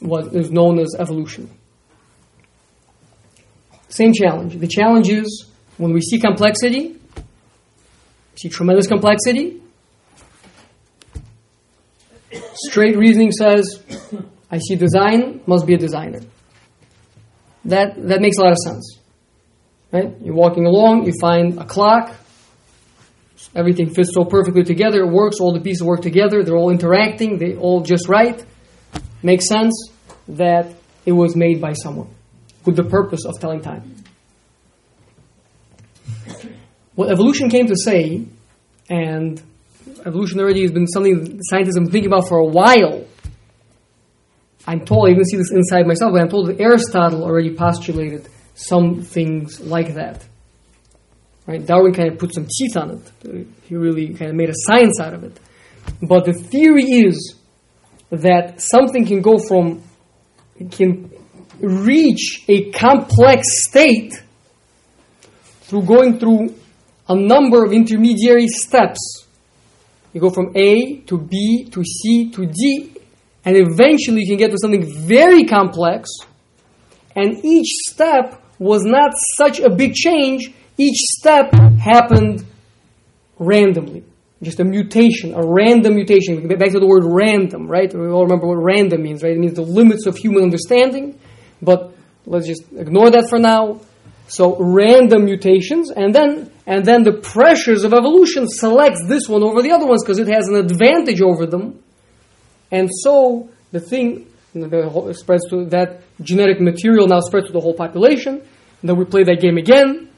what is known as evolution. Same challenge. The challenge is when we see complexity, see tremendous complexity, Straight reasoning says, I see design, must be a designer. That, that makes a lot of sense. Right? You're walking along, you find a clock, everything fits so perfectly together, it works, all the pieces work together, they're all interacting, they all just right. Makes sense that it was made by someone with the purpose of telling time. What evolution came to say, and evolution already has been something scientists have been thinking about for a while. I'm told, I even see this inside myself, but I'm told that Aristotle already postulated some things like that. Right? Darwin kind of put some teeth on it. He really kind of made a science out of it. But the theory is that something can go from, can reach a complex state through going through a number of intermediary steps you go from A to B to C to D, and eventually you can get to something very complex. And each step was not such a big change, each step happened randomly. just a mutation, a random mutation. We back to the word random, right? We all remember what random means, right? It means the limits of human understanding, but let's just ignore that for now. So random mutations, and then and then the pressures of evolution selects this one over the other ones because it has an advantage over them, and so the thing spreads to that genetic material now spreads to the whole population. And then we play that game again.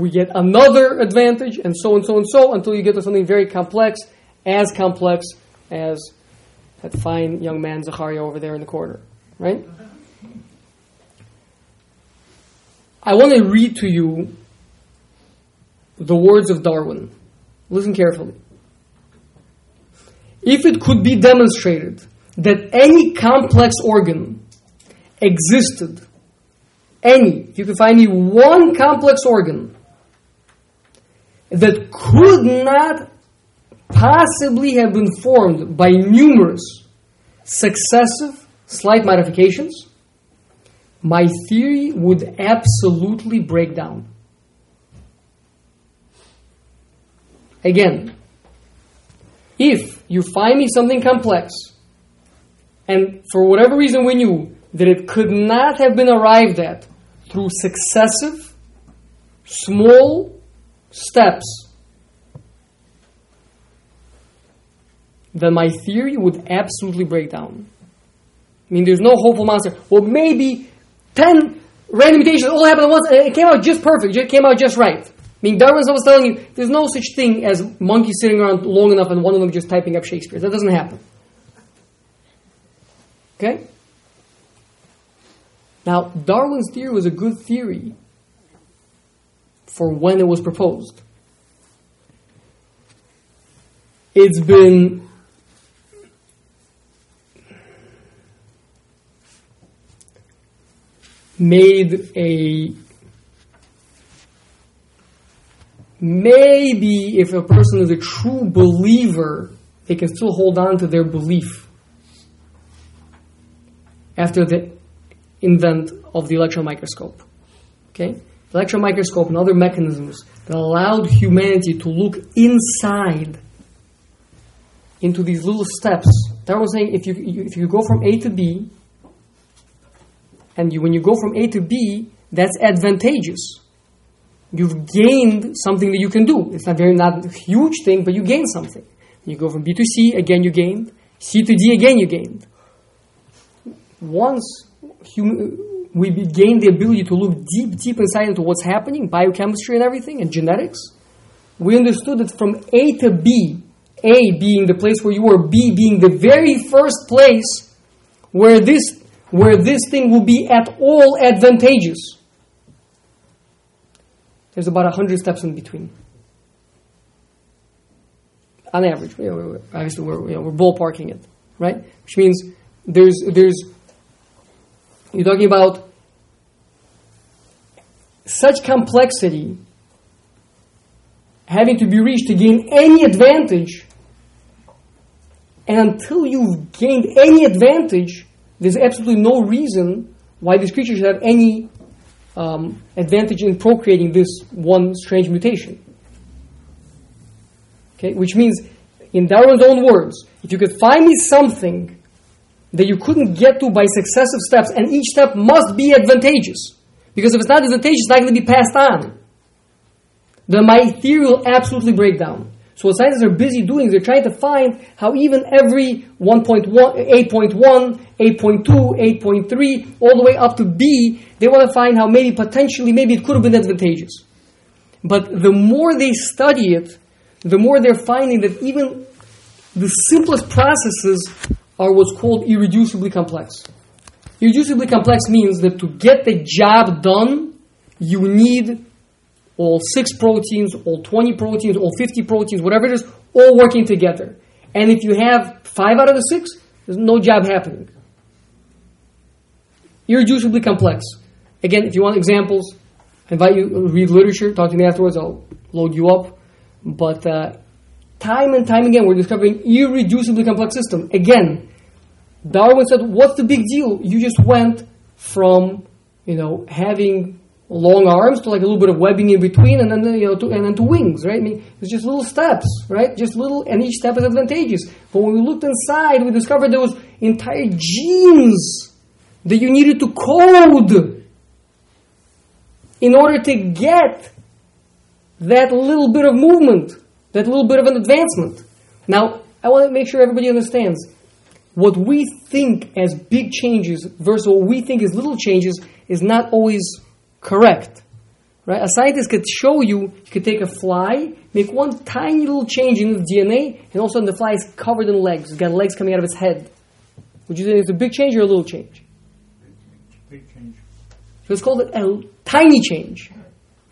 We get another advantage, and so and so and so until you get to something very complex, as complex as that fine young man Zachariah over there in the corner, right? I want to read to you the words of Darwin. Listen carefully. If it could be demonstrated that any complex organ existed, any, if you could find me one complex organ that could not possibly have been formed by numerous successive slight modifications, my theory would absolutely break down. Again, if you find me something complex, and for whatever reason we knew that it could not have been arrived at through successive, small steps, then my theory would absolutely break down. I mean, there's no hopeful monster. Well, maybe 10 random mutations all happened at once, and it came out just perfect, it came out just right. I mean, Darwin's always telling you there's no such thing as monkeys sitting around long enough and one of them just typing up Shakespeare. That doesn't happen. Okay? Now, Darwin's theory was a good theory for when it was proposed. It's been made a maybe if a person is a true believer, they can still hold on to their belief after the invent of the electron microscope. Okay? Electron microscope and other mechanisms that allowed humanity to look inside into these little steps. Darwin was saying if you, if you go from A to B, and you, when you go from A to B, that's advantageous. You've gained something that you can do. It's not very not a huge thing, but you gain something. You go from B to C, again you gained. C to D, again you gained. Once hum- we gain the ability to look deep, deep inside into what's happening, biochemistry and everything, and genetics, we understood that from A to B, A being the place where you are, B being the very first place where this where this thing will be at all advantageous. There's about a hundred steps in between. On average, you know, obviously we're, you know, we're ballparking it, right? Which means there's there's you're talking about such complexity having to be reached to gain any advantage, and until you've gained any advantage, there's absolutely no reason why this creature should have any um, advantage in procreating this one strange mutation. Okay, which means, in Darwin's own words, if you could find me something that you couldn't get to by successive steps, and each step must be advantageous, because if it's not advantageous, it's not going to be passed on, then my theory will absolutely break down. So what scientists are busy doing is they're trying to find how even every 1.1, 8.1, 8.2, 8.3, all the way up to B, they want to find how maybe potentially, maybe it could have been advantageous. But the more they study it, the more they're finding that even the simplest processes are what's called irreducibly complex. Irreducibly complex means that to get the job done, you need all six proteins, all 20 proteins, all 50 proteins, whatever it is, all working together. And if you have five out of the six, there's no job happening. Irreducibly complex. Again, if you want examples, I invite you to read literature, talk to me afterwards, I'll load you up. But uh, time and time again, we're discovering irreducibly complex system. Again, Darwin said, what's the big deal? You just went from, you know, having long arms to like a little bit of webbing in between, and then you know, to, and then to wings, right? I mean, it's just little steps, right? Just little, and each step is advantageous. But when we looked inside, we discovered there was entire genes that you needed to code in order to get that little bit of movement, that little bit of an advancement. Now, I want to make sure everybody understands what we think as big changes versus what we think as little changes is not always correct. Right? A scientist could show you, you could take a fly, make one tiny little change in the DNA, and all of a sudden the fly is covered in legs. It's got legs coming out of its head. Would you say it's a big change or a little change? Big change. So it's called a tiny change.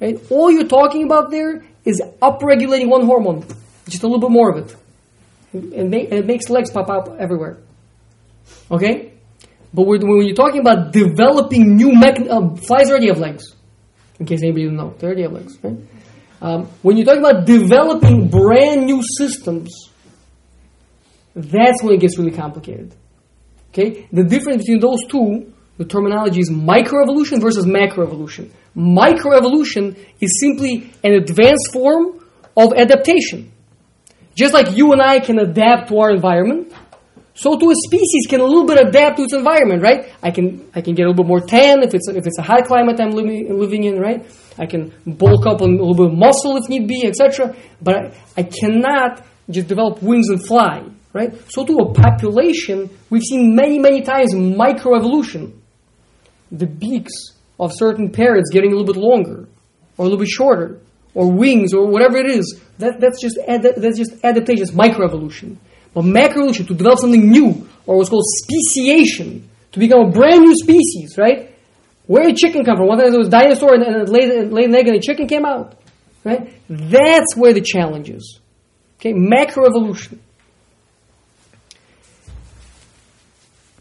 Right? All you're talking about there is upregulating one hormone, just a little bit more of it. And, it makes legs pop out everywhere. Okay? But when you're talking about developing new mechanisms, um, flies already have legs. In case anybody didn't know, they already have legs. Right? Um, when you're talking about developing brand new systems, that's when it gets really complicated. Okay? The difference between those two, the terminology is microevolution versus macroevolution. Microevolution is simply an advanced form of adaptation. Just like you and I can adapt to our environment, so to a species can a little bit adapt to its environment, right? I can I can get a little bit more tan if it's if it's a hot climate I'm living, living in, right? I can bulk up a little bit of muscle if need be, etc. But I, I cannot just develop wings and fly, right? So to a population, we've seen many many times microevolution. The beaks of certain parrots getting a little bit longer, or a little bit shorter, or wings, or whatever it is. That, that's just ad, that's just adaptation, it's microevolution. But macroevolution, to develop something new, or what's called speciation, to become a brand new species, right? Where did chicken come from? One time there was dinosaur and, and it laid, it laid an egg and a chicken came out. Right? That's where the challenge is. Okay, macroevolution.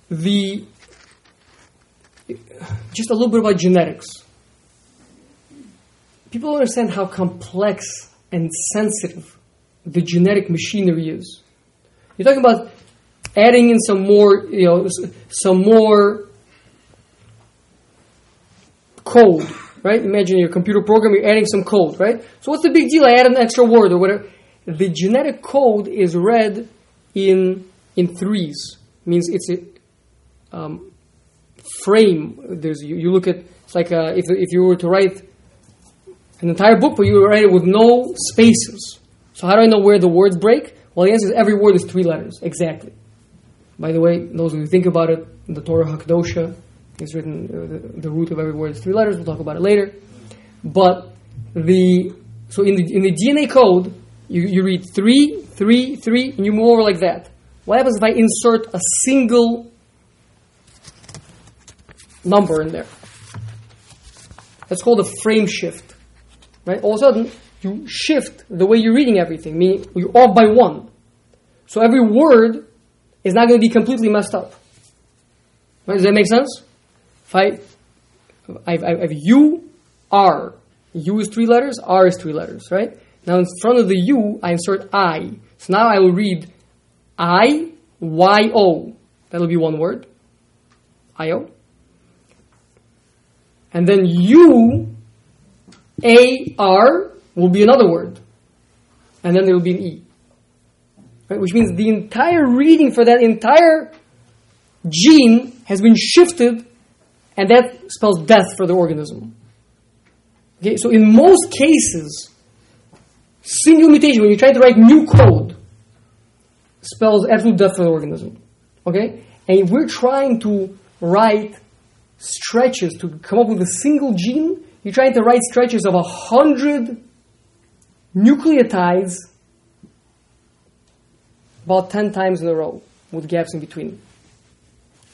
The just a little bit about genetics. People understand how complex and sensitive the genetic machinery is. You're talking about adding in some more, you know, some more code, right? Imagine your computer program, you're adding some code, right? So what's the big deal? I add an extra word or whatever. The genetic code is read in in threes. Means it's a um, frame. There's you, you, look at it's like a, uh, if if you were to write an entire book, but you write it with no spaces. So how do I know where the words break? Well, the answer is every word is three letters, exactly. By the way, those who think about it, the Torah Hakdosha is written, uh, the, the, root of every word is three letters, we'll talk about it later. But the, so in the, in the DNA code, you, you read three, three, three, and you move over like that. What happens if I insert a single number in there? That's called a frame shift. Right? All of a sudden, you shift the way you're reading everything, meaning you're off by one. So every word is not going to be completely messed up. Does that make sense? If I, I, I have U, R. U is three letters, R is three letters, right? Now in front of the U, I insert I. So now I will read I, Y, O. That'll be one word. I, O. And then U, A, R, will be another word. And then there will be an E. Right? Which means the entire reading for that entire gene has been shifted, and that spells death for the organism. Okay, so in most cases, single mutation, when you're trying to write new code, spells absolute death for the organism. Okay? And if we're trying to write stretches to come up with a single gene, you're trying to write stretches of a hundred nucleotides about 10 times in a row with gaps in between.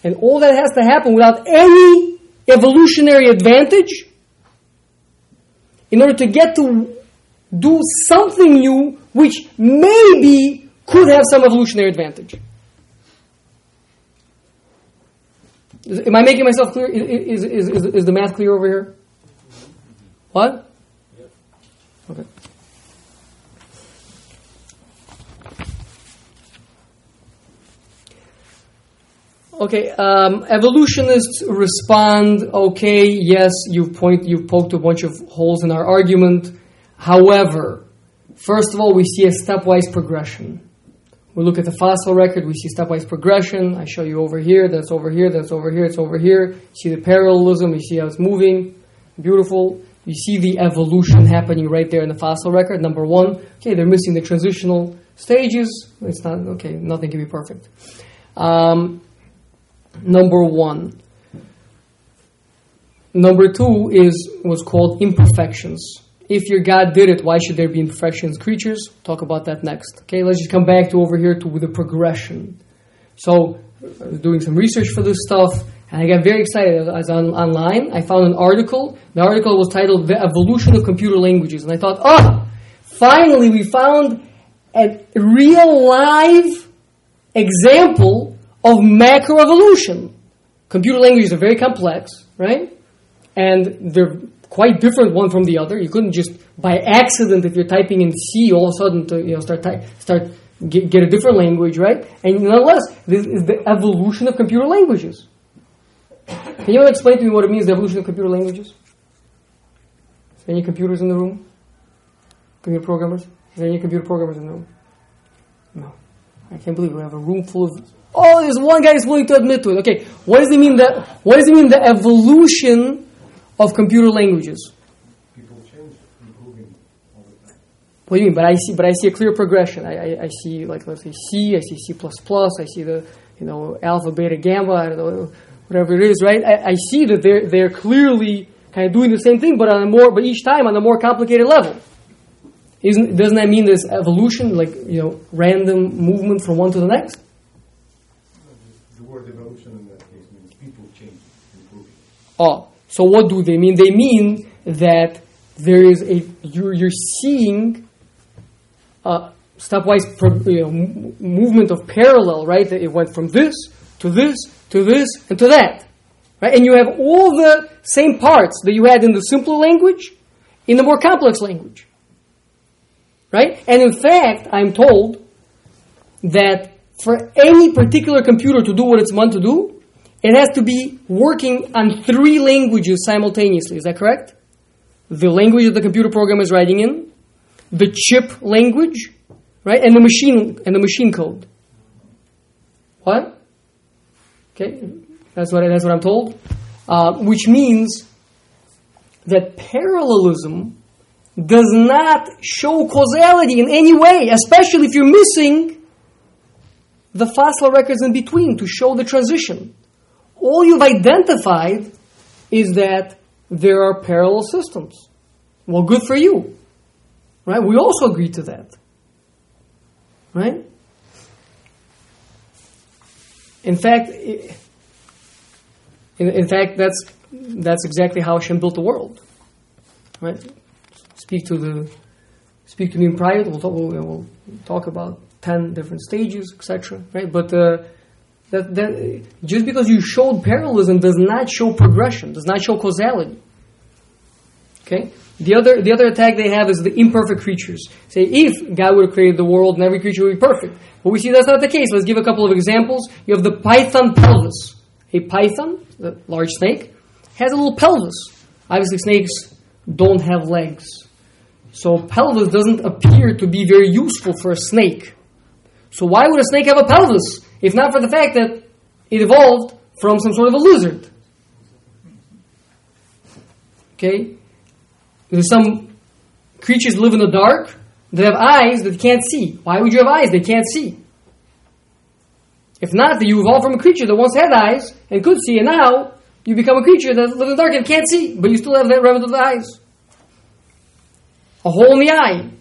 And all that has to happen without any evolutionary advantage in order to get to do something new which maybe could have some evolutionary advantage. Am I making myself clear? Is, is, is, is the math clear over here? What? Okay, um, evolutionists respond. Okay, yes, you've point, you've poked a bunch of holes in our argument. However, first of all, we see a stepwise progression. We look at the fossil record, we see stepwise progression. I show you over here, that's over here, that's over here, it's over here. see the parallelism, you see how it's moving. Beautiful. You see the evolution happening right there in the fossil record. Number one, okay, they're missing the transitional stages. It's not, okay, nothing can be perfect. Um, number one. Number two is what's called imperfections. If your God did it, why should there be imperfections creatures? Talk about that next. Okay, let's just come back to over here to the progression. So, I was doing some research for this stuff, and I got very excited. I was on, online. I found an article. The article was titled "The Evolution of Computer Languages," and I thought, oh, finally we found a real live example of macroevolution. Computer languages are very complex, right? And they're quite different one from the other. You couldn't just by accident, if you're typing in C, all of a sudden to you know start ty- start get, get a different language, right? And nonetheless, this is the evolution of computer languages. Can you explain to me what it means, the evolution of computer languages? Any computers in the room? Computer programmers? Is there any computer programmers in the room? No. I can't believe we have a room full of. Oh, there's one guy who's willing to admit to it. Okay, what does it mean that? What does it mean the evolution of computer languages? People change, improving all the time. What do you mean? But I see, but I see a clear progression. I, I, I see, like, let's say C. I see C plus plus. I see the, you know, alpha, beta, gamma. I don't know, whatever it is, right? I, I see that they're they're clearly kind of doing the same thing, but on a more, but each time on a more complicated level. Isn't doesn't that mean there's evolution, like you know, random movement from one to the next? Word evolution in that case means people change, improving. Oh, so what do they mean? They mean that there is a you're, you're seeing a stepwise pro, you know, m- movement of parallel, right? That it went from this to this to this and to that, right? And you have all the same parts that you had in the simpler language in the more complex language, right? And in fact, I'm told that for any particular computer to do what it's meant to do, it has to be working on three languages simultaneously. Is that correct? The language that the computer program is writing in, the chip language, right, and the machine and the machine code. What? Okay, that's what that's what I'm told. Uh, which means that parallelism does not show causality in any way, especially if you're missing the fossil records in between to show the transition. All you've identified is that there are parallel systems. Well, good for you. Right? We also agree to that. Right? In fact, in, in fact, that's that's exactly how Hashem built the world. Right? Speak to the speak to me in private. We'll talk, we'll, we'll talk about ten different stages, etc. Right? But uh, that, that just because you showed parallelism does not show progression, does not show causality. Okay. The other the other attack they have is the imperfect creatures. Say if God would have created the world and every creature would be perfect, but we see that's not the case. Let's give a couple of examples. You have the python pelvis. A python, the large snake, has a little pelvis. Obviously, snakes don't have legs, so pelvis doesn't appear to be very useful for a snake. So why would a snake have a pelvis if not for the fact that it evolved from some sort of a lizard? Okay, there's some creatures live in the dark that have eyes that can't see. Why would you have eyes? They can't see. If not, that you evolved from a creature that once had eyes and could see, and now you become a creature that lives in the dark and can't see, but you still have that remnant of the eyes. A hole in the eye.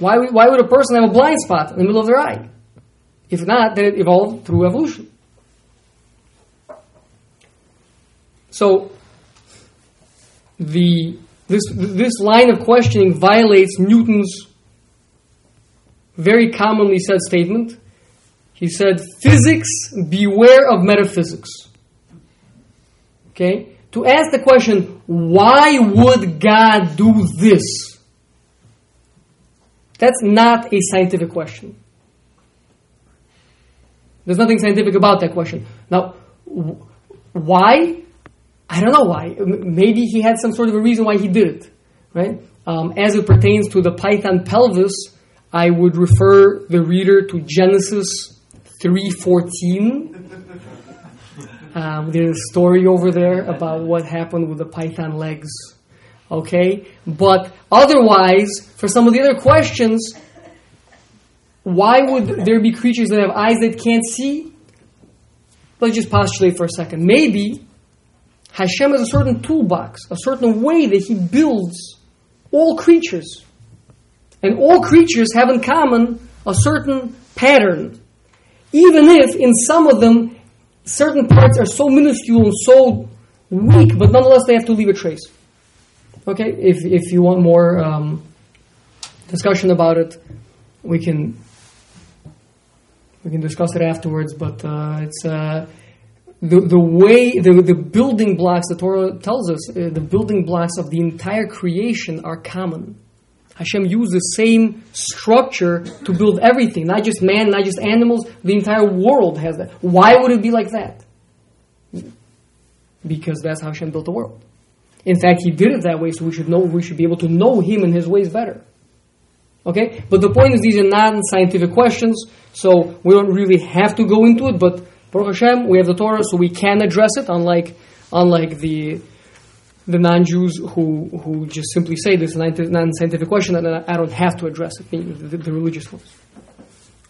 Why why would a person have a blind spot in the middle of their eye? If not, then it evolved through evolution. So, the this this line of questioning violates Newton's very commonly said statement. He said, "Physics, beware of metaphysics." Okay, to ask the question, "Why would God do this?" That's not a scientific question. There's nothing scientific about that question. Now, why? I don't know why. Maybe he had some sort of a reason why he did it, right? Um, as it pertains to the python pelvis, I would refer the reader to Genesis 3:14. Um, there's a story over there about what happened with the python legs. Okay, but otherwise, for some of the other questions, why would there be creatures that have eyes that can't see? Let's just postulate for a second. Maybe Hashem has a certain toolbox, a certain way that He builds all creatures. And all creatures have in common a certain pattern. Even if in some of them certain parts are so minuscule and so weak, but nonetheless they have to leave a trace. Okay, if, if you want more um, discussion about it, we can we can discuss it afterwards. But uh, it's uh, the the way the the building blocks the Torah tells us uh, the building blocks of the entire creation are common. Hashem used the same structure to build everything, not just man, not just animals. The entire world has that. Why would it be like that? Because that's how Hashem built the world. In fact, He did it that way, so we should know. We should be able to know Him and His ways better. Okay, but the point is, these are non-scientific questions, so we don't really have to go into it. But Baruch Hashem, we have the Torah, so we can address it. Unlike, unlike the the non-Jews who who just simply say this is a non-scientific question, and I don't have to address it. The, the religious ones.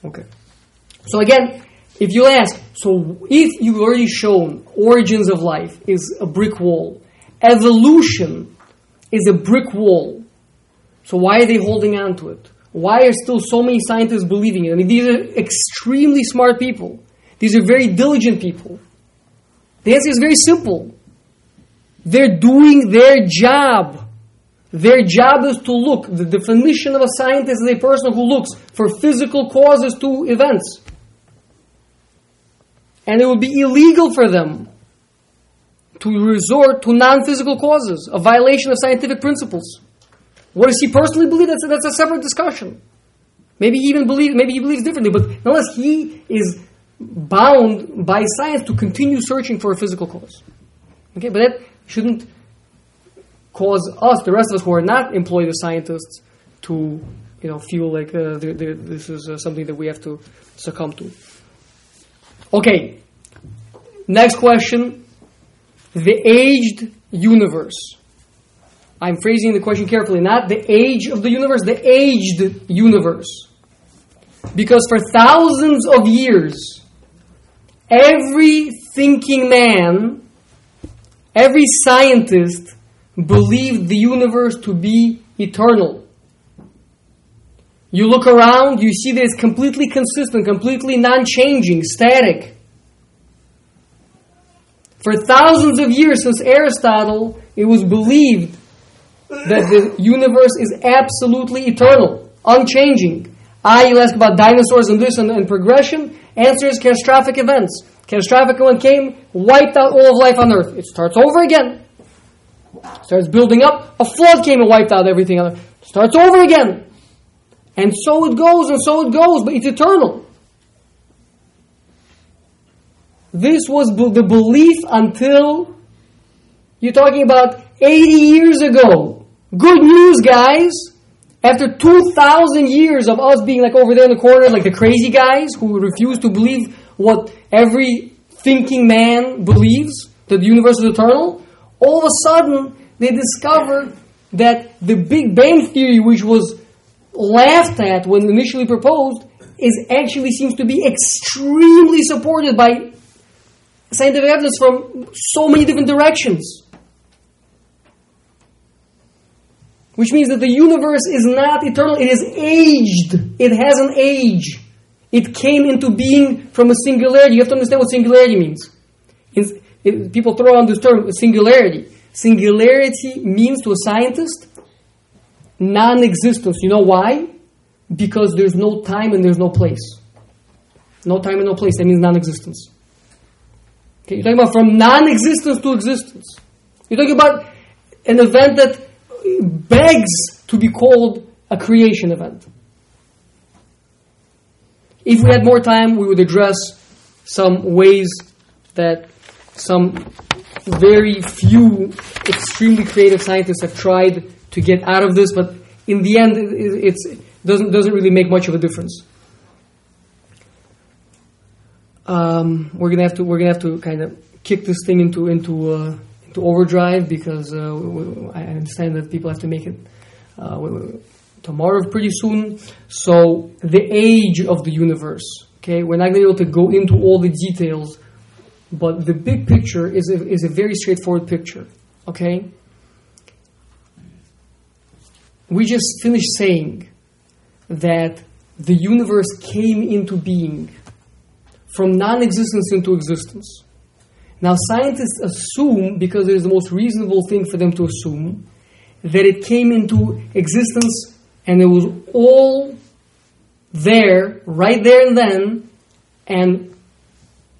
Okay. So again, if you ask, so if you've already shown origins of life is a brick wall, evolution is a brick wall. So why are they holding on to it? Why are still so many scientists believing it? I mean, these are extremely smart people. These are very diligent people. The answer is very simple. They're doing their job. Their job is to look. The definition of a scientist is a person who looks for physical causes to events. And it would be illegal for them to resort to non physical causes, a violation of scientific principles. What does he personally believe? That's a, that's a separate discussion. Maybe he even believe, maybe he believes differently, but nonetheless, he is bound by science to continue searching for a physical cause. Okay, but that shouldn't cause us, the rest of us who are not employed as scientists, to you know feel like uh, they're, they're, this is uh, something that we have to succumb to. Okay, next question: the aged universe. I'm phrasing the question carefully, not the age of the universe, the aged universe. Because for thousands of years, every thinking man, every scientist believed the universe to be eternal. You look around, you see that it's completely consistent, completely non changing, static. For thousands of years since Aristotle, it was believed that the universe is absolutely eternal, unchanging. Ah, you ask about dinosaurs and this and, and progression. Answer is catastrophic events. Catastrophic event came, wiped out all of life on Earth. It starts over again. Starts building up. A flood came and wiped out everything on Earth. Starts over again. And so it goes, and so it goes, but it's eternal. This was the belief until you're talking about 80 years ago. Good news, guys. After 2,000 years of us being like over there in the corner, like the crazy guys who refuse to believe what every thinking man believes, that the universe is eternal, all of a sudden they discover that the Big Bang Theory, which was laughed at when initially proposed, is actually seems to be extremely supported by scientific evidence from so many different directions. Which means that the universe is not eternal, it is aged. It has an age. It came into being from a singularity. You have to understand what singularity means. In, it, people throw around this term, singularity. Singularity means to a scientist non existence. You know why? Because there's no time and there's no place. No time and no place. That means non existence. Okay, you're talking about from non existence to existence. You're talking about an event that begs to be called a creation event. If we had more time, we would address some ways that some very few extremely creative scientists have tried to get out of this, but in the end, it doesn't doesn't really make much of a difference. Um, we're gonna have to we're gonna have to kind of kick this thing into into uh, into overdrive because uh, we- I understand that people have to make it uh, tomorrow pretty soon. So the age of the universe. Okay, we're not gonna be able to go into all the details, but the big picture is a, is a very straightforward picture. Okay, we just finished saying that the universe came into being from non existence into existence. Now, scientists assume, because it is the most reasonable thing for them to assume, that it came into existence and it was all there, right there and then, and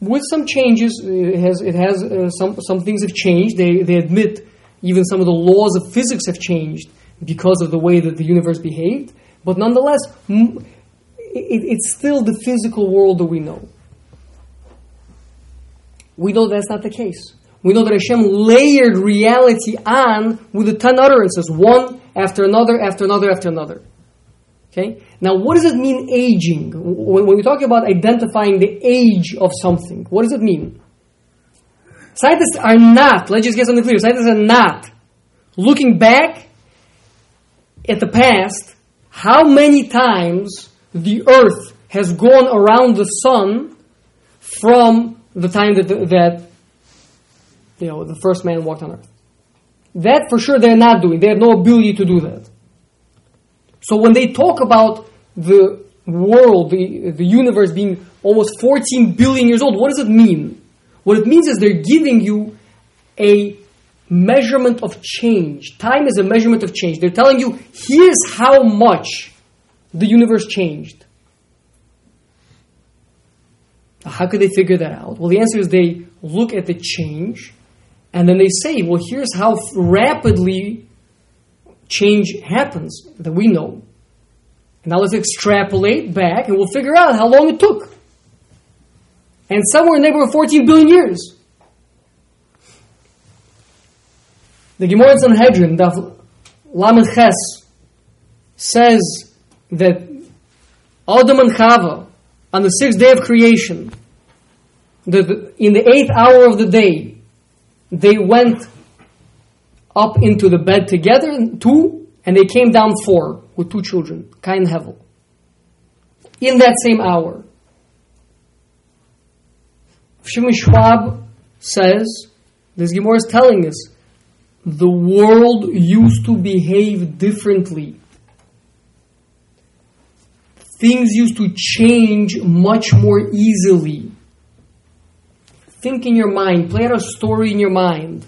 with some changes, it has, it has uh, some, some things have changed. They, they admit even some of the laws of physics have changed because of the way that the universe behaved. But nonetheless, it, it's still the physical world that we know. We know that's not the case. We know that Hashem layered reality on with the ten utterances, one after another, after another, after another. Okay? Now, what does it mean aging? When, we talk about identifying the age of something, what does it mean? Scientists are not, let's just get something clear, scientists are not looking back at the past, how many times the earth has gone around the sun from the time that, that you know, the first man walked on earth. That for sure they're not doing. They have no ability to do that. So when they talk about the world, the, the universe being almost 14 billion years old, what does it mean? What it means is they're giving you a measurement of change. Time is a measurement of change. They're telling you, here's how much the universe changed. How could they figure that out? Well, the answer is they look at the change and then they say, well, here's how rapidly change happens that we know. And now let's extrapolate back and we'll figure out how long it took. And somewhere in the neighborhood of 14 billion years. The Gemara in Sanhedrin, Daf Lamed Ches, says that Adam and Chava, on the sixth day of creation, the, in the eighth hour of the day, they went up into the bed together, two, and they came down four with two children, Cain and Hevel. In that same hour. Shimon Schwab says, this Gemara is telling us, the world used to behave differently. Things used to change much more easily. Think in your mind, play out a story in your mind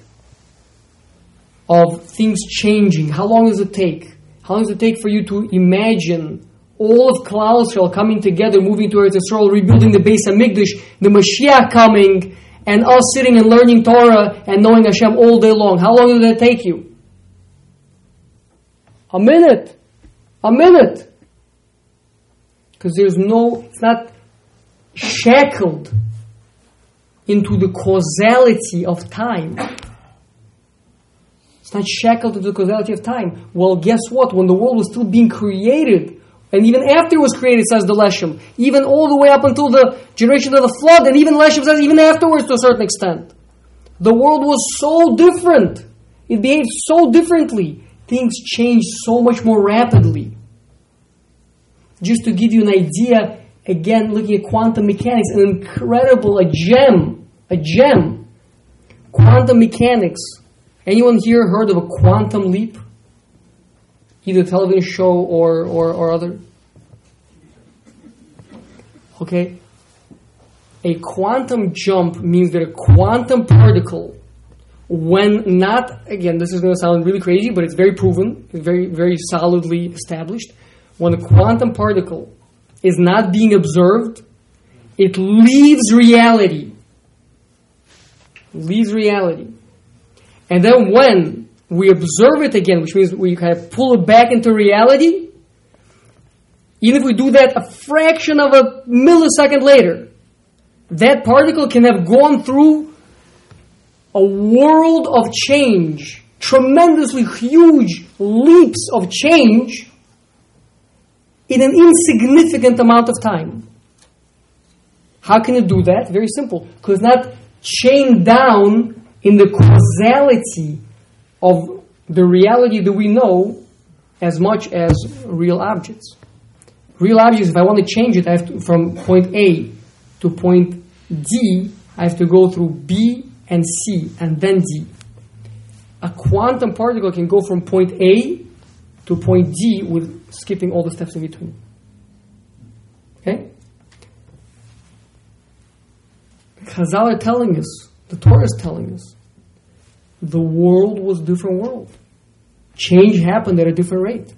of things changing. How long does it take? How long does it take for you to imagine all of Klal Yisrael coming together, moving to Eretz Yisrael, rebuilding the base of Hamikdash, the Mashiach coming, and us sitting and learning Torah and knowing Hashem all day long? How long did that take you? A minute. A minute. Because there's no, it's not shackled into the causality of time. It's not shackled to the causality of time. Well, guess what? When the world was still being created, and even after it was created, says the Leshem, even all the way up until the generation of the flood, and even Leshem says even afterwards to a certain extent, the world was so different. It behaved so differently. Things changed so much more rapidly. Just to give you an idea, again, looking at quantum mechanics, an incredible, a gem, a gem. Quantum mechanics. Anyone here heard of a quantum leap? Either television show or, or, or other? Okay. A quantum jump means that a quantum particle, when not, again, this is going to sound really crazy, but it's very proven, very, very solidly established. When a quantum particle is not being observed, it leaves reality. Leaves reality. And then when we observe it again, which means we kind of pull it back into reality, even if we do that a fraction of a millisecond later, that particle can have gone through a world of change, tremendously huge leaps of change in an insignificant amount of time. How can it do that? Very simple. Because not chained down in the causality of the reality that we know as much as real objects. Real objects, if I want to change it, I have to, from point A to point D, I have to go through B and C and then D. A quantum particle can go from point A to point D with skipping all the steps in between. Okay? Chazal are telling us, the Torah is telling us, the world was a different world. Change happened at a different rate.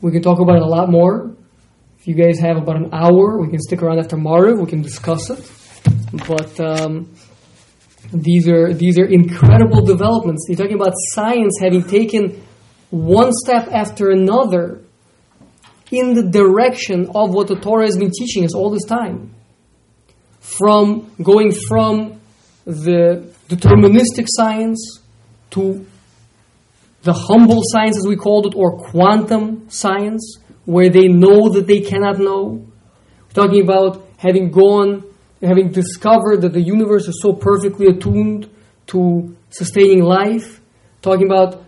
We can talk about it a lot more. If you guys have about an hour, we can stick around after Mariv, we can discuss it. But um, these are these are incredible developments. You're talking about science having taken one step after another in the direction of what the Torah has been teaching us all this time. From going from the deterministic science to the humble science, as we called it, or quantum science, where they know that they cannot know. We're talking about having gone, having discovered that the universe is so perfectly attuned to sustaining life. Talking about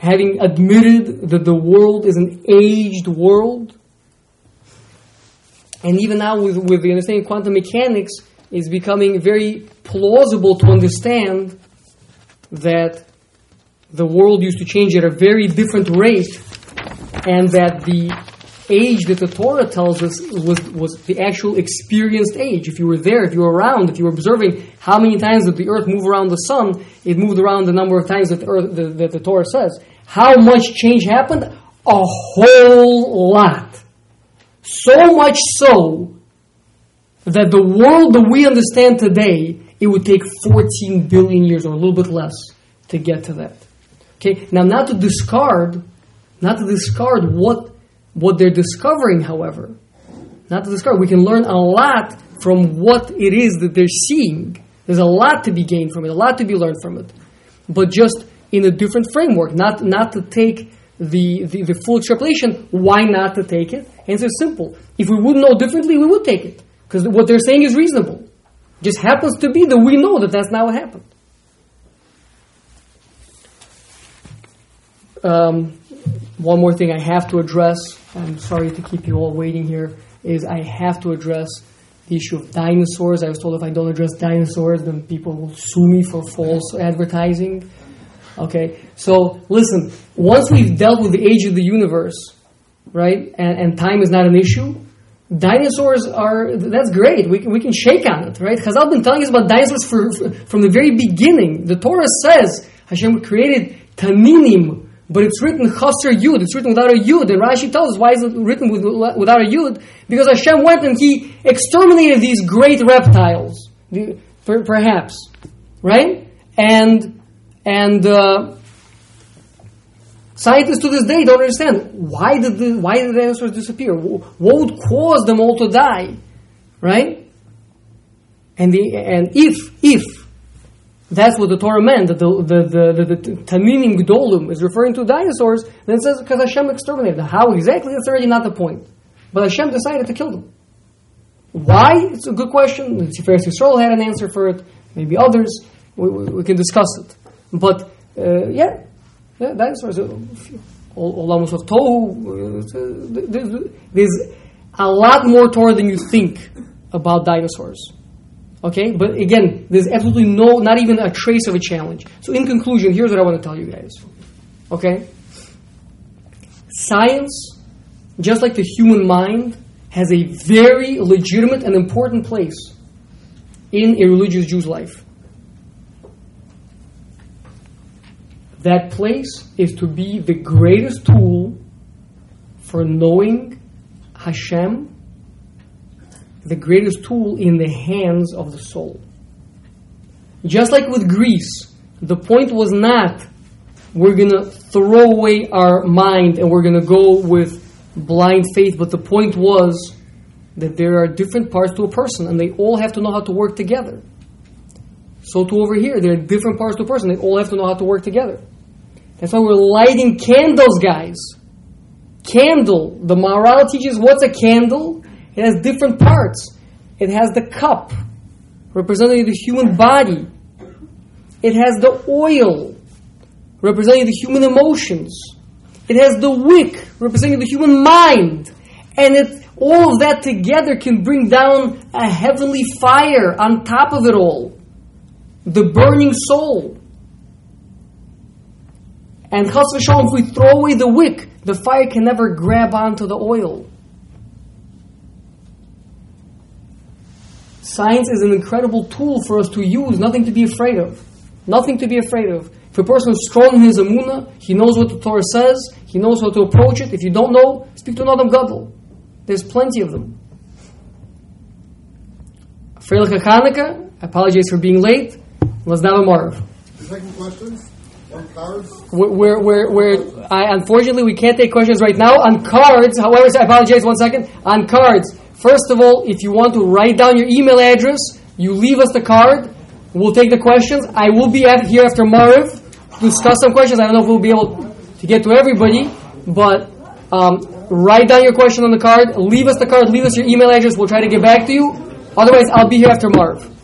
having admitted that the world is an aged world. And even now, with, with the understanding of quantum mechanics, it's becoming very plausible to understand that the world used to change at a very different rate, and that the age that the Torah tells us was, was the actual experienced age. If you were there, if you were around, if you were observing how many times did the earth move around the sun, it moved around the number of times that the, earth, the, that the Torah says. How much change happened? A whole lot. So much so that the world that we understand today, it would take 14 billion years or a little bit less to get to that. Okay, now not to discard, not to discard what what they're discovering, however, not to discover, We can learn a lot from what it is that they're seeing. There's a lot to be gained from it, a lot to be learned from it, but just in a different framework. Not not to take the, the, the full extrapolation. Why not to take it? Answer simple. If we would know differently, we would take it because what they're saying is reasonable. Just happens to be that we know that that's not what happened. Um, one more thing I have to address, I'm sorry to keep you all waiting here, is I have to address the issue of dinosaurs. I was told if I don't address dinosaurs, then people will sue me for false advertising. Okay, so listen, once we've dealt with the age of the universe, right, and, and time is not an issue, dinosaurs are, that's great. We can, we can shake on it, right? Chazal been telling us about dinosaurs for, for, from the very beginning. The Torah says Hashem created taninim, but it's written chaser yud. It's written without a yud. And Rashi tells us why is it written with, without a yud? Because Hashem went and he exterminated these great reptiles, perhaps, right? And and uh, scientists to this day don't understand why did the why did the dinosaurs disappear? What would cause them all to die, right? And the and if if that's what the Torah meant, that the, the, the, the, the Taninim Gdolim is referring to dinosaurs, then it says because Hashem exterminated them. How exactly? That's already not the point. But Hashem decided to kill them. Why? It's a good question. The Tiferes Yisrael had an answer for it. Maybe others. We, we, we can discuss it. But uh, yeah, yeah, dinosaurs. Uh, Olamus of Tohu. Uh, uh, there's a lot more Torah than you think about dinosaurs. Okay, but again, there's absolutely no, not even a trace of a challenge. So, in conclusion, here's what I want to tell you guys. Okay, science, just like the human mind, has a very legitimate and important place in a religious Jew's life. That place is to be the greatest tool for knowing Hashem the greatest tool in the hands of the soul. Just like with Greece, the point was not we're going to throw away our mind and we're going to go with blind faith, but the point was that there are different parts to a person and they all have to know how to work together. So to over here, there are different parts to a person. They all have to know how to work together. That's why we're lighting candles, guys. Candle. The Maharal teaches what's a candle? It has different parts. It has the cup, representing the human body. It has the oil, representing the human emotions. It has the wick, representing the human mind. And it, all of that together can bring down a heavenly fire on top of it all. The burning soul. And chas if we throw away the wick, the fire can never grab onto the oil. Science is an incredible tool for us to use, nothing to be afraid of. Nothing to be afraid of. If a person is strong in his emuna, he knows what the Torah says, he knows how to approach it. If you don't know, speak to another gadol. There's plenty of them. Freilich Hanukkah, I apologize for being late. Let's have a Mariv. Second question, on cards. Where, where, where, I, unfortunately, we can't take questions right now. On cards, however, I apologize one second. On cards, first of all, if you want to write down your email address, you leave us the card. We'll take the questions. I will be at, here after Mariv to discuss some questions. I don't know if we'll be able to get to everybody, but um, write down your question on the card. Leave us the card. Leave us your email address. We'll try to get back to you. Otherwise, I'll be here after Mariv.